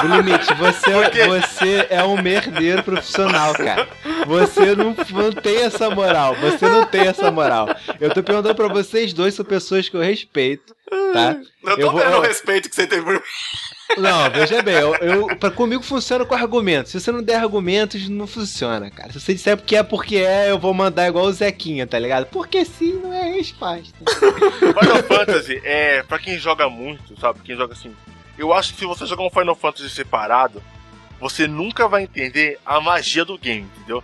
Do limite, você, você é um merdeiro profissional, cara. Você não, não tem essa moral. Você não tem essa moral. Eu tô perguntando pra vocês dois, são pessoas que eu respeito, tá? Eu tô Eu vou- vendo eu- o respeito que você tem por mim. Não, veja bem, eu, eu, pra, comigo funciona com argumentos. Se você não der argumentos, não funciona, cara. Se você disser porque é porque é, eu vou mandar igual o Zequinha, tá ligado? Porque sim não é resposta. Final Fantasy é, pra quem joga muito, sabe? Quem joga assim. Eu acho que se você jogar um Final Fantasy separado, você nunca vai entender a magia do game, entendeu?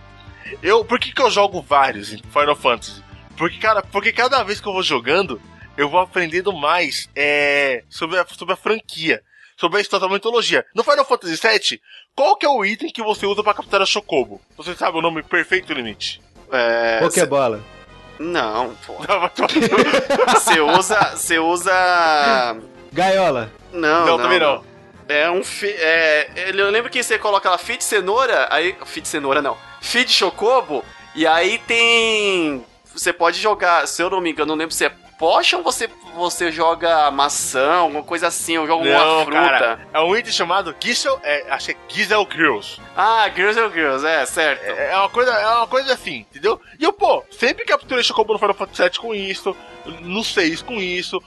Eu, por que, que eu jogo vários em Final Fantasy? Porque, cara, porque cada vez que eu vou jogando, eu vou aprendendo mais é, sobre, a, sobre a franquia. sobre a história da mitologia. No Final Fantasy VII, qual que é o item que você usa pra capturar a Chocobo? Você sabe o nome perfeito limite? É, Pokébola. cê- Não, pô. Você usa. Você usa. Gaiola. Não, Não, também não. É um fi... é, ele- eu lembro que você coloca lá feed cenoura, aí feed cenoura não, feed chocobo, e aí tem você pode jogar, se eu não me engano, não lembro se é potion ou você você joga maçã, alguma coisa assim, ou joga uma Não, fruta. cara. É um item chamado Gisel, é, acho que é Gisel Grills. Ah, Girls and Girls, é, certo. É é uma coisa, é uma coisa assim, entendeu? E eu, pô, sempre capturei Chocobo no Final Fantasy VII com isso, no 6 com isso,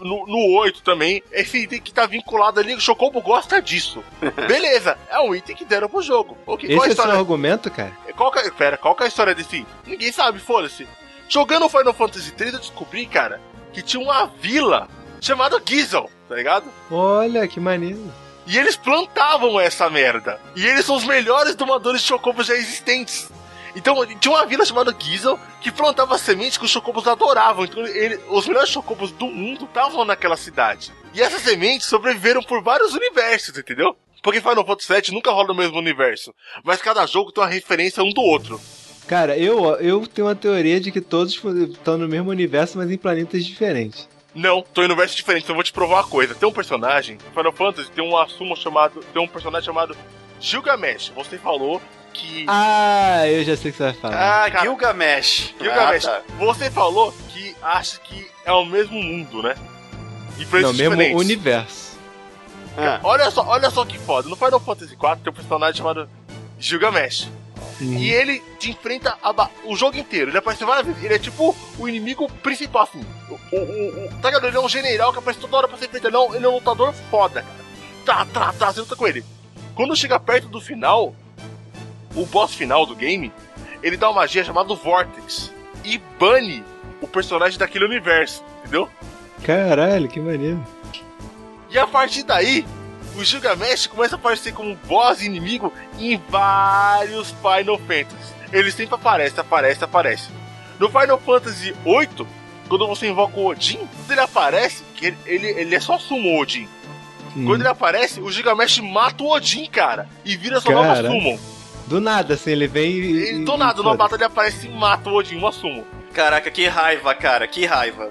no, no 8 também. Esse item que tá vinculado ali, o Chocobo gosta disso. Beleza, é um item que deram pro jogo. Ok, qual a Esse é seu história? argumento, cara? Qual que é, pera, qual que é a história desse item? Ninguém sabe, foda-se. Jogando Final Fantasy 3 eu descobri, cara, que tinha uma vila chamada Gizel, tá ligado? Olha, que maneiro. E eles plantavam essa merda. E eles são os melhores domadores de chocobos já existentes. Então, tinha uma vila chamada Gizel que plantava sementes que os chocobos adoravam. Então, ele- os melhores chocobos do mundo estavam naquela cidade. E essas sementes sobreviveram por vários universos, entendeu? Porque Final Fantasy VII nunca rola no mesmo universo. Mas cada jogo tem uma referência um do outro. Cara, eu, eu tenho uma teoria de que todos estão no mesmo universo, mas em planetas diferentes. Não, tô em universo diferente, então eu vou te provar uma coisa. Tem um personagem, Final Fantasy tem um assumo chamado. Tem um personagem chamado Gilgamesh. Você falou que. Ah, eu já sei o que você vai falar. Ah, Cara, Gilgamesh. Gilgamesh, Ah, tá. você falou que acha que é o mesmo mundo, né? E pra Não, mesmo diferentes. universo. Ah, Olha só, olha só que foda. No Final Fantasy IV tem um personagem chamado Gilgamesh. E ele te enfrenta a ba- o jogo inteiro. Ele aparece várias vezes. Ele é tipo o inimigo principal, assim. O, o, o, o- tá ligado? Ele é um general que aparece toda hora pra ser enfrentar. Ele é um, ele é um lutador foda, cara. Tá, tá, tá, você luta com ele. Quando chega perto do final, o boss final do game, ele dá uma magia chamada Vortex. E bane o personagem daquele universo, entendeu? Caralho, que maneiro. E a partir daí, o Gilgamesh começa a aparecer como boss inimigo em vários Final Fantasy. Ele sempre aparece, aparece, aparece. No Final Fantasy VIII, quando você invoca o Odin, quando ele aparece, que ele, ele, ele é só sumo Odin. Hum. Quando ele aparece, o Gilgamesh mata o Odin, cara, e vira sua nova Cara. Do nada, assim, ele vem e. E- do nada, e numa batalha ele aparece e mata o Odin, uma summon. Caraca, que raiva, cara, que raiva.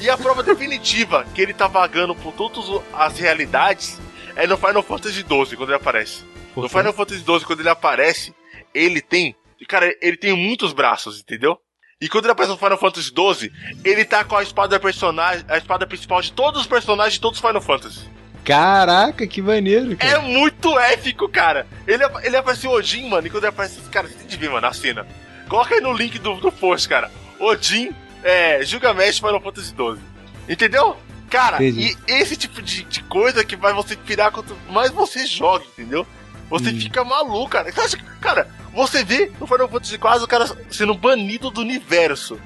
E a prova definitiva que ele tá vagando por todas as realidades é no Final Fantasy XII, quando ele aparece. Por No? Final Fantasy XII, quando ele aparece, ele tem. Cara, ele tem muitos braços, entendeu? E quando ele aparece no Final Fantasy XII, ele tá com a espada personagem, a espada principal de todos os personagens de todos os Final Fantasy. Caraca, que maneiro, É cara. muito épico, cara. Ele, ele aparece o Odin, mano, e quando ele aparece, cara, você tem de ver, mano, a cena. Coloca aí no link do, do post, cara. Odin, é, Gilgamesh Final Fantasy XII. Entendeu? Cara, Entendi. e esse tipo de, de coisa que vai você pirar quanto mais você joga, entendeu? Você Hum. fica maluco, cara. Você acha que- Cara, você vê no Final Fantasy quase o cara sendo banido do universo.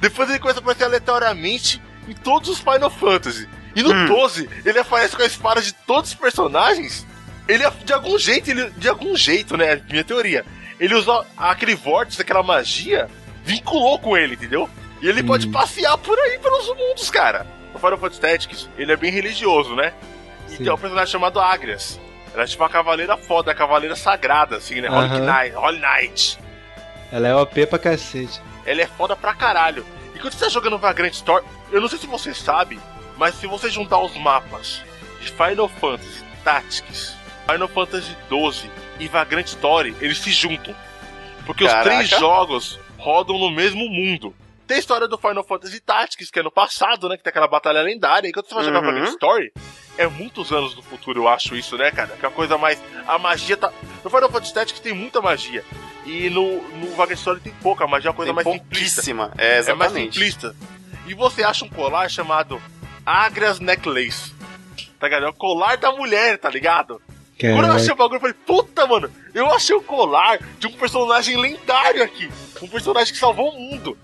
Depois ele começa a aparecer aleatoriamente em todos os Final Fantasy. E no Hum. 12, ele aparece com a espada de todos os personagens. Ele, de algum jeito, ele, de algum jeito, né? Minha teoria. Ele usou aquele vórtice, aquela magia, vinculou com ele, entendeu? E ele Hum. pode passear por aí pelos mundos, cara. O Final Fantasy Tactics, ele é bem religioso, né? E Sim. tem um personagem chamado Agrias. Ela é tipo uma cavaleira foda, a cavaleira sagrada, assim, né? Holy. Knight. Holy Knight. Ela é OP pra cacete. Ela é foda pra caralho. E quando você tá jogando Vagrant Story, eu não sei se você sabe, mas se você juntar os mapas de Final Fantasy Tactics, Final Fantasy 12 e Vagrant Story, eles se juntam. Porque Caraca. os três jogos rodam no mesmo mundo. Tem a história do Final Fantasy Tactics, que é no passado, né? Que tem aquela batalha lendária. E quando você vai jogar Uhum. Vagrant Story, é muitos anos do futuro, eu acho isso, né, cara? Que é a coisa mais. A magia tá. No Final Fantasy Tactics tem muita magia. E no, no Vagrant Story tem pouca magia, é uma coisa Tem mais simplista. pouquíssima. É, É mais exatamente. simplista. E você acha um colar chamado Agrias Necklace. Tá ligado? É o colar da mulher, tá ligado? Caraca. Quando eu achei o bagulho, eu falei, puta, mano, eu achei o colar de um personagem lendário aqui. Um personagem que salvou o mundo.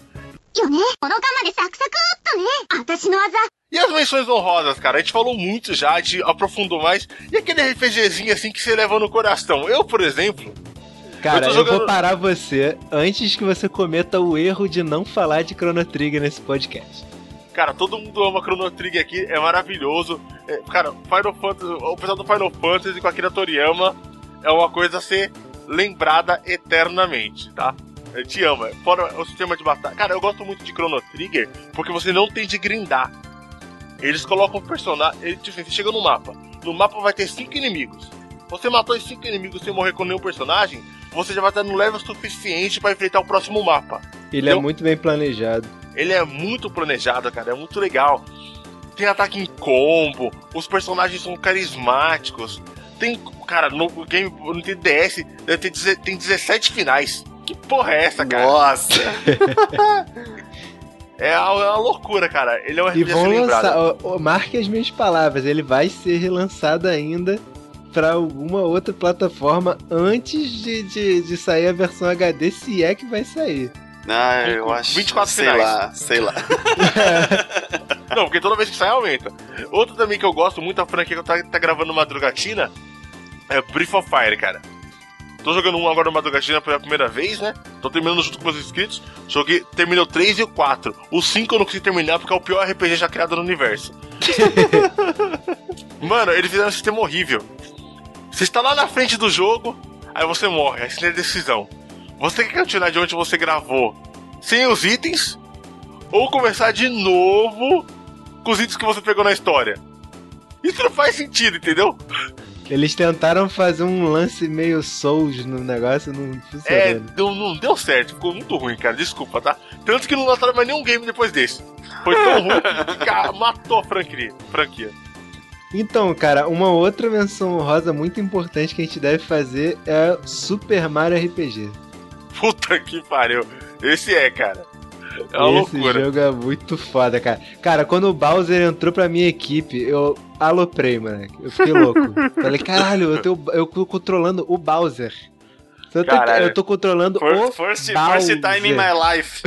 E as menções honrosas, cara? A gente falou muito já, a gente aprofundou mais. E aquele RPGzinho assim que você leva no coração? Eu, por exemplo. Cara, eu, jogando... eu vou parar você antes que você cometa o erro de não falar de Chrono Trigger nesse podcast. Cara, todo mundo ama Chrono Trigger aqui, é maravilhoso. É, cara, Final Fantasy, o pessoal do Final Fantasy com a Akira Toriyama é uma coisa a ser lembrada eternamente, tá? Eu te amo. Fora o sistema de batalha. Cara, eu gosto muito de Chrono Trigger porque você não tem de grindar. Eles colocam o personagem. Ele, tipo, assim, você chega no mapa. No mapa vai ter cinco inimigos. Você matou os cinco inimigos sem morrer com nenhum personagem, você já vai estar no level suficiente para enfrentar o próximo mapa. Ele é muito bem planejado. Ele é muito planejado, cara. É muito legal. Tem ataque em combo. Os personagens são carismáticos. Tem. Cara, no game no TDS deze- tem 17 finais. Que porra é essa, cara? Nossa! É uma, é uma loucura, cara. Ele é um E RPG a vão lançar, ó, ó, marque as minhas palavras, ele vai ser relançado ainda pra alguma outra plataforma antes de, de, de sair a versão HD, se é que vai sair. Ah, eu acho. 24 sei finais. lá, sei lá. Não, porque toda vez que sai aumenta. Outro também que eu gosto muito, a franquia que eu tá, tá gravando Madrugatina, é Brief of Fire, cara. Tô jogando um agora no Madrugatina pela primeira vez, né? Tô terminando junto com meus inscritos. Joguei, terminei o 3 e o 4. O 5 eu não consegui terminar porque é o pior RPG já criado no universo. Mano, eles fizeram um sistema horrível. Você está lá na frente do jogo, aí você morre, aí você tem a decisão. Você quer continuar de onde você gravou sem os itens, ou começar de novo com os itens que você pegou na história. Isso não faz sentido, entendeu? Eles tentaram fazer um lance meio Souls no negócio, não É, funcionou. deu- não deu certo, ficou muito ruim, cara, desculpa, tá? Tanto que não lançaram mais nenhum game depois desse. Foi tão ruim que cara, matou a franquia. franquia. Então, cara, uma outra menção rosa muito importante que a gente deve fazer é Super Mario RPG. Puta que pariu. Esse é, cara. É uma Esse loucura. jogo é muito foda, cara. Cara, quando o Bowser entrou pra minha equipe, eu aloprei, moleque. Eu fiquei louco. Falei, caralho, eu tô, eu tô controlando o Bowser. Eu tô, eu tô controlando o First, first, first time in my life.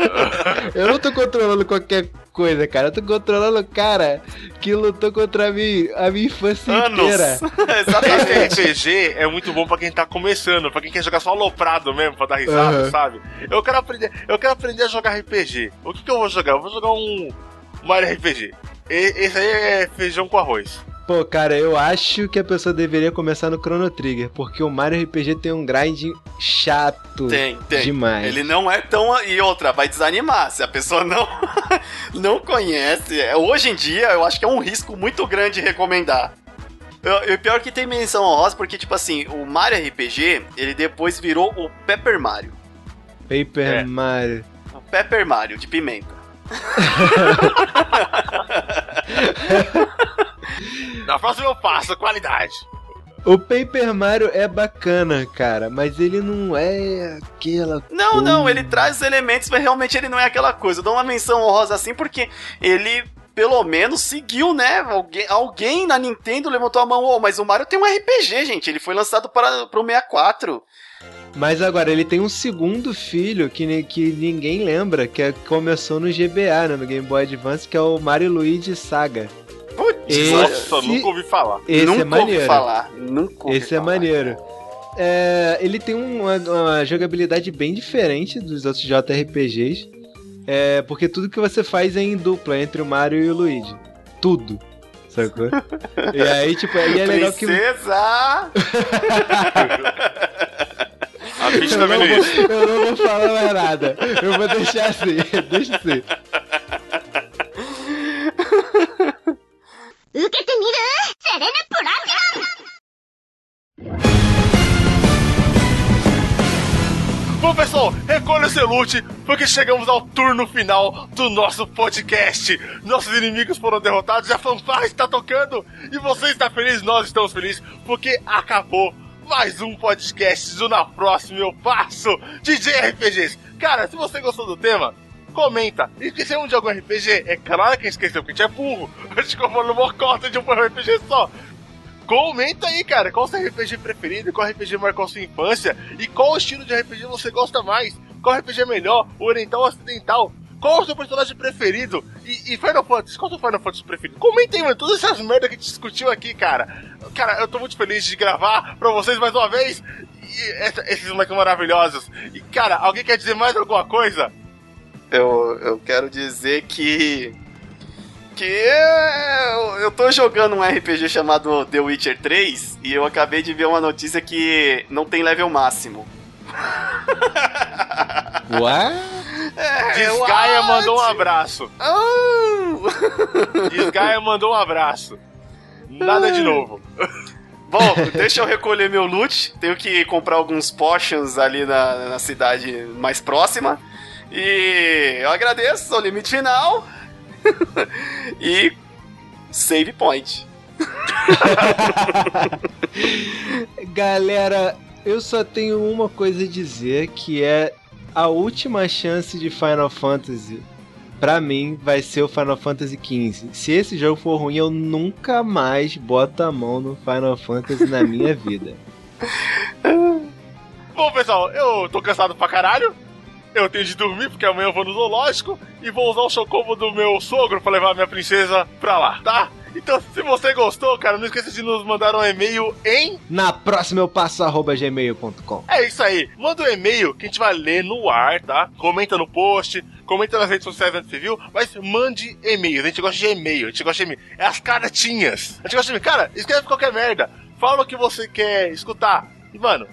Eu não tô controlando qualquer coisa, cara. Eu tô controlando o cara que lutou contra mim a minha infância Anos. inteira. Exatamente. RPG é muito bom pra quem tá começando, pra quem quer jogar só aloprado mesmo, pra dar risada, Aham. sabe? Eu quero aprender, eu quero aprender a jogar RPG. O que, que eu vou jogar? Eu vou jogar um Mario RPG. E- esse aí é feijão com arroz. Pô, cara, eu acho que a pessoa deveria começar no Chrono Trigger, porque o Mario RPG tem um grind chato Tem, tem. demais. Ele não é tão. E outra, vai desanimar. Se a pessoa não, não conhece. é, Hoje em dia, eu acho que é um risco muito grande recomendar. E pior que tem menção honrosa, porque, tipo assim, o Mario RPG, ele depois virou o Pepper Mario. Paper É. Mario. O Pepper Mario, de pimenta. Na próxima eu faço, qualidade. O Paper Mario é bacana, cara, mas ele não é aquela. Não, não, Hum. ele traz os elementos, mas realmente ele não é aquela coisa. Eu dou uma menção honrosa assim porque ele, pelo menos, seguiu, né? Alguém, alguém na Nintendo levantou a mão, "Ô, mas o Mario tem um RPG, gente. Ele foi lançado para, para o 64. Mas agora, ele tem um segundo filho que, que ninguém lembra, que é- começou no GBA, né, no Game Boy Advance, que é o Mario Luigi Saga. Putz, Esse- Nossa, nunca ouvi falar. Esse nunca é maneiro. ouvi falar. Nunca ouvi Esse é falar. maneiro. É, ele tem uma, uma jogabilidade bem diferente dos outros JRPGs. É, porque tudo que você faz é em dupla entre o Mario e o Luigi. Tudo. Sacou? e aí, tipo, aí é legal que. Princesa! A bicha Eu não, vou, isso. eu não vou falar mais nada. Eu vou deixar assim. Deixa assim. 受けてみるセレネプラチャ Bom, pessoal, recolha seu loot, porque chegamos ao turno final do nosso podcast. Nossos inimigos foram derrotados, a fanfarra está tocando e você está feliz, nós estamos felizes, porque acabou mais um podcast do Na Próxima Eu Passo DJ RPGs. Cara, se você gostou do tema, comenta. Esquecemos de algum RPG? É claro que esqueceu, porque a gente é burro. A gente comprou numa cota de um RPG só. Comenta aí, cara, qual o seu RPG preferido, qual RPG marcou sua infância e qual estilo de RPG você gosta mais, qual RPG é melhor, oriental ou ocidental, qual o seu personagem preferido e, e Final Fantasy, qual o seu Final Fantasy preferido? Comenta aí, mano, todas essas merdas que a gente discutiu aqui, cara. Cara, eu tô muito feliz de gravar pra vocês mais uma vez e essa- esses moleques maravilhosos. E, cara, alguém quer dizer mais alguma coisa? Eu, eu quero dizer que. Que eu, eu tô jogando um RPG chamado The Witcher 3 e eu acabei de ver uma notícia que não tem level máximo. Ué? Desgaia mandou um abraço. Ah! Desgaia mandou um abraço. Nada de novo. Bom, deixa eu recolher meu loot. Tenho que comprar alguns potions ali na, na cidade mais próxima. E eu agradeço, sou limite final. e save point. Galera, eu só tenho uma coisa a dizer que é a última chance de Final Fantasy. Pra mim, vai ser o Final Fantasy XV. Se esse jogo for ruim, eu nunca mais boto a mão no Final Fantasy na minha vida. Bom, pessoal, eu tô cansado pra caralho. Eu tenho de dormir porque amanhã eu vou no zoológico e vou usar o chocobo do meu sogro pra levar a minha princesa pra lá, tá? Então, se você gostou, cara, não esqueça de nos mandar um e-mail em. Na próxima eu passo arroba gmail.com. É isso aí. Manda um e-mail que a gente vai ler no ar, tá? Comenta no post, comenta nas redes sociais onde você viu, mas mande e-mail. A gente gosta de e-mail, a gente gosta de e-mail. É as cartinhas. A gente gosta de e-mail. Cara, escreve qualquer merda. Fala o que você quer escutar. E, mano,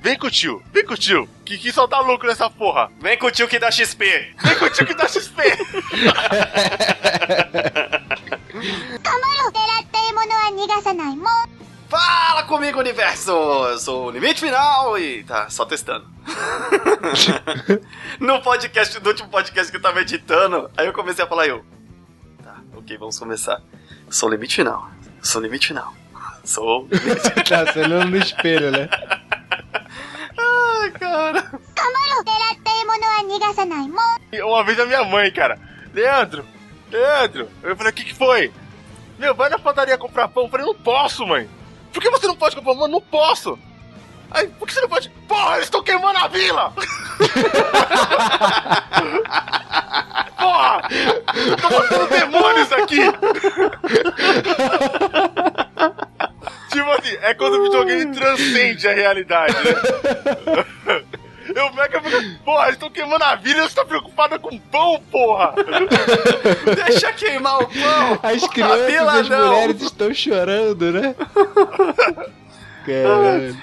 vem com o tio, vem com o tio. Que, que só dá lucro nessa porra. Vem com o tio que dá XP. Vem com o tio que dá XP. Fala comigo, universo! Eu sou o Limite Final e tá só testando. no podcast, no último podcast que eu tava editando, aí eu comecei a falar eu. Tá, ok, vamos começar. Sou o Limite Final. Sou o Limite Final. Sou o Limite Final. tá, você olhando no espelho, né? Cara. Uma vez a minha mãe, cara. Leandro, Leandro. Eu falei, o que que foi? Meu, vai na padaria comprar pão. Eu falei, não posso, mãe. Por que você não pode comprar pão? Não posso. Aí, por que você não pode? Porra, eles estão queimando a vila! Porra! Tô botando demônios aqui! tipo assim, é quando o videogame transcende a realidade, né? Eu mega fico, porra, eles estão queimando a vila e você tá preocupada com pão, porra! Deixa queimar o pão. As A crianças e as não. mulheres estão chorando, né? Caralho.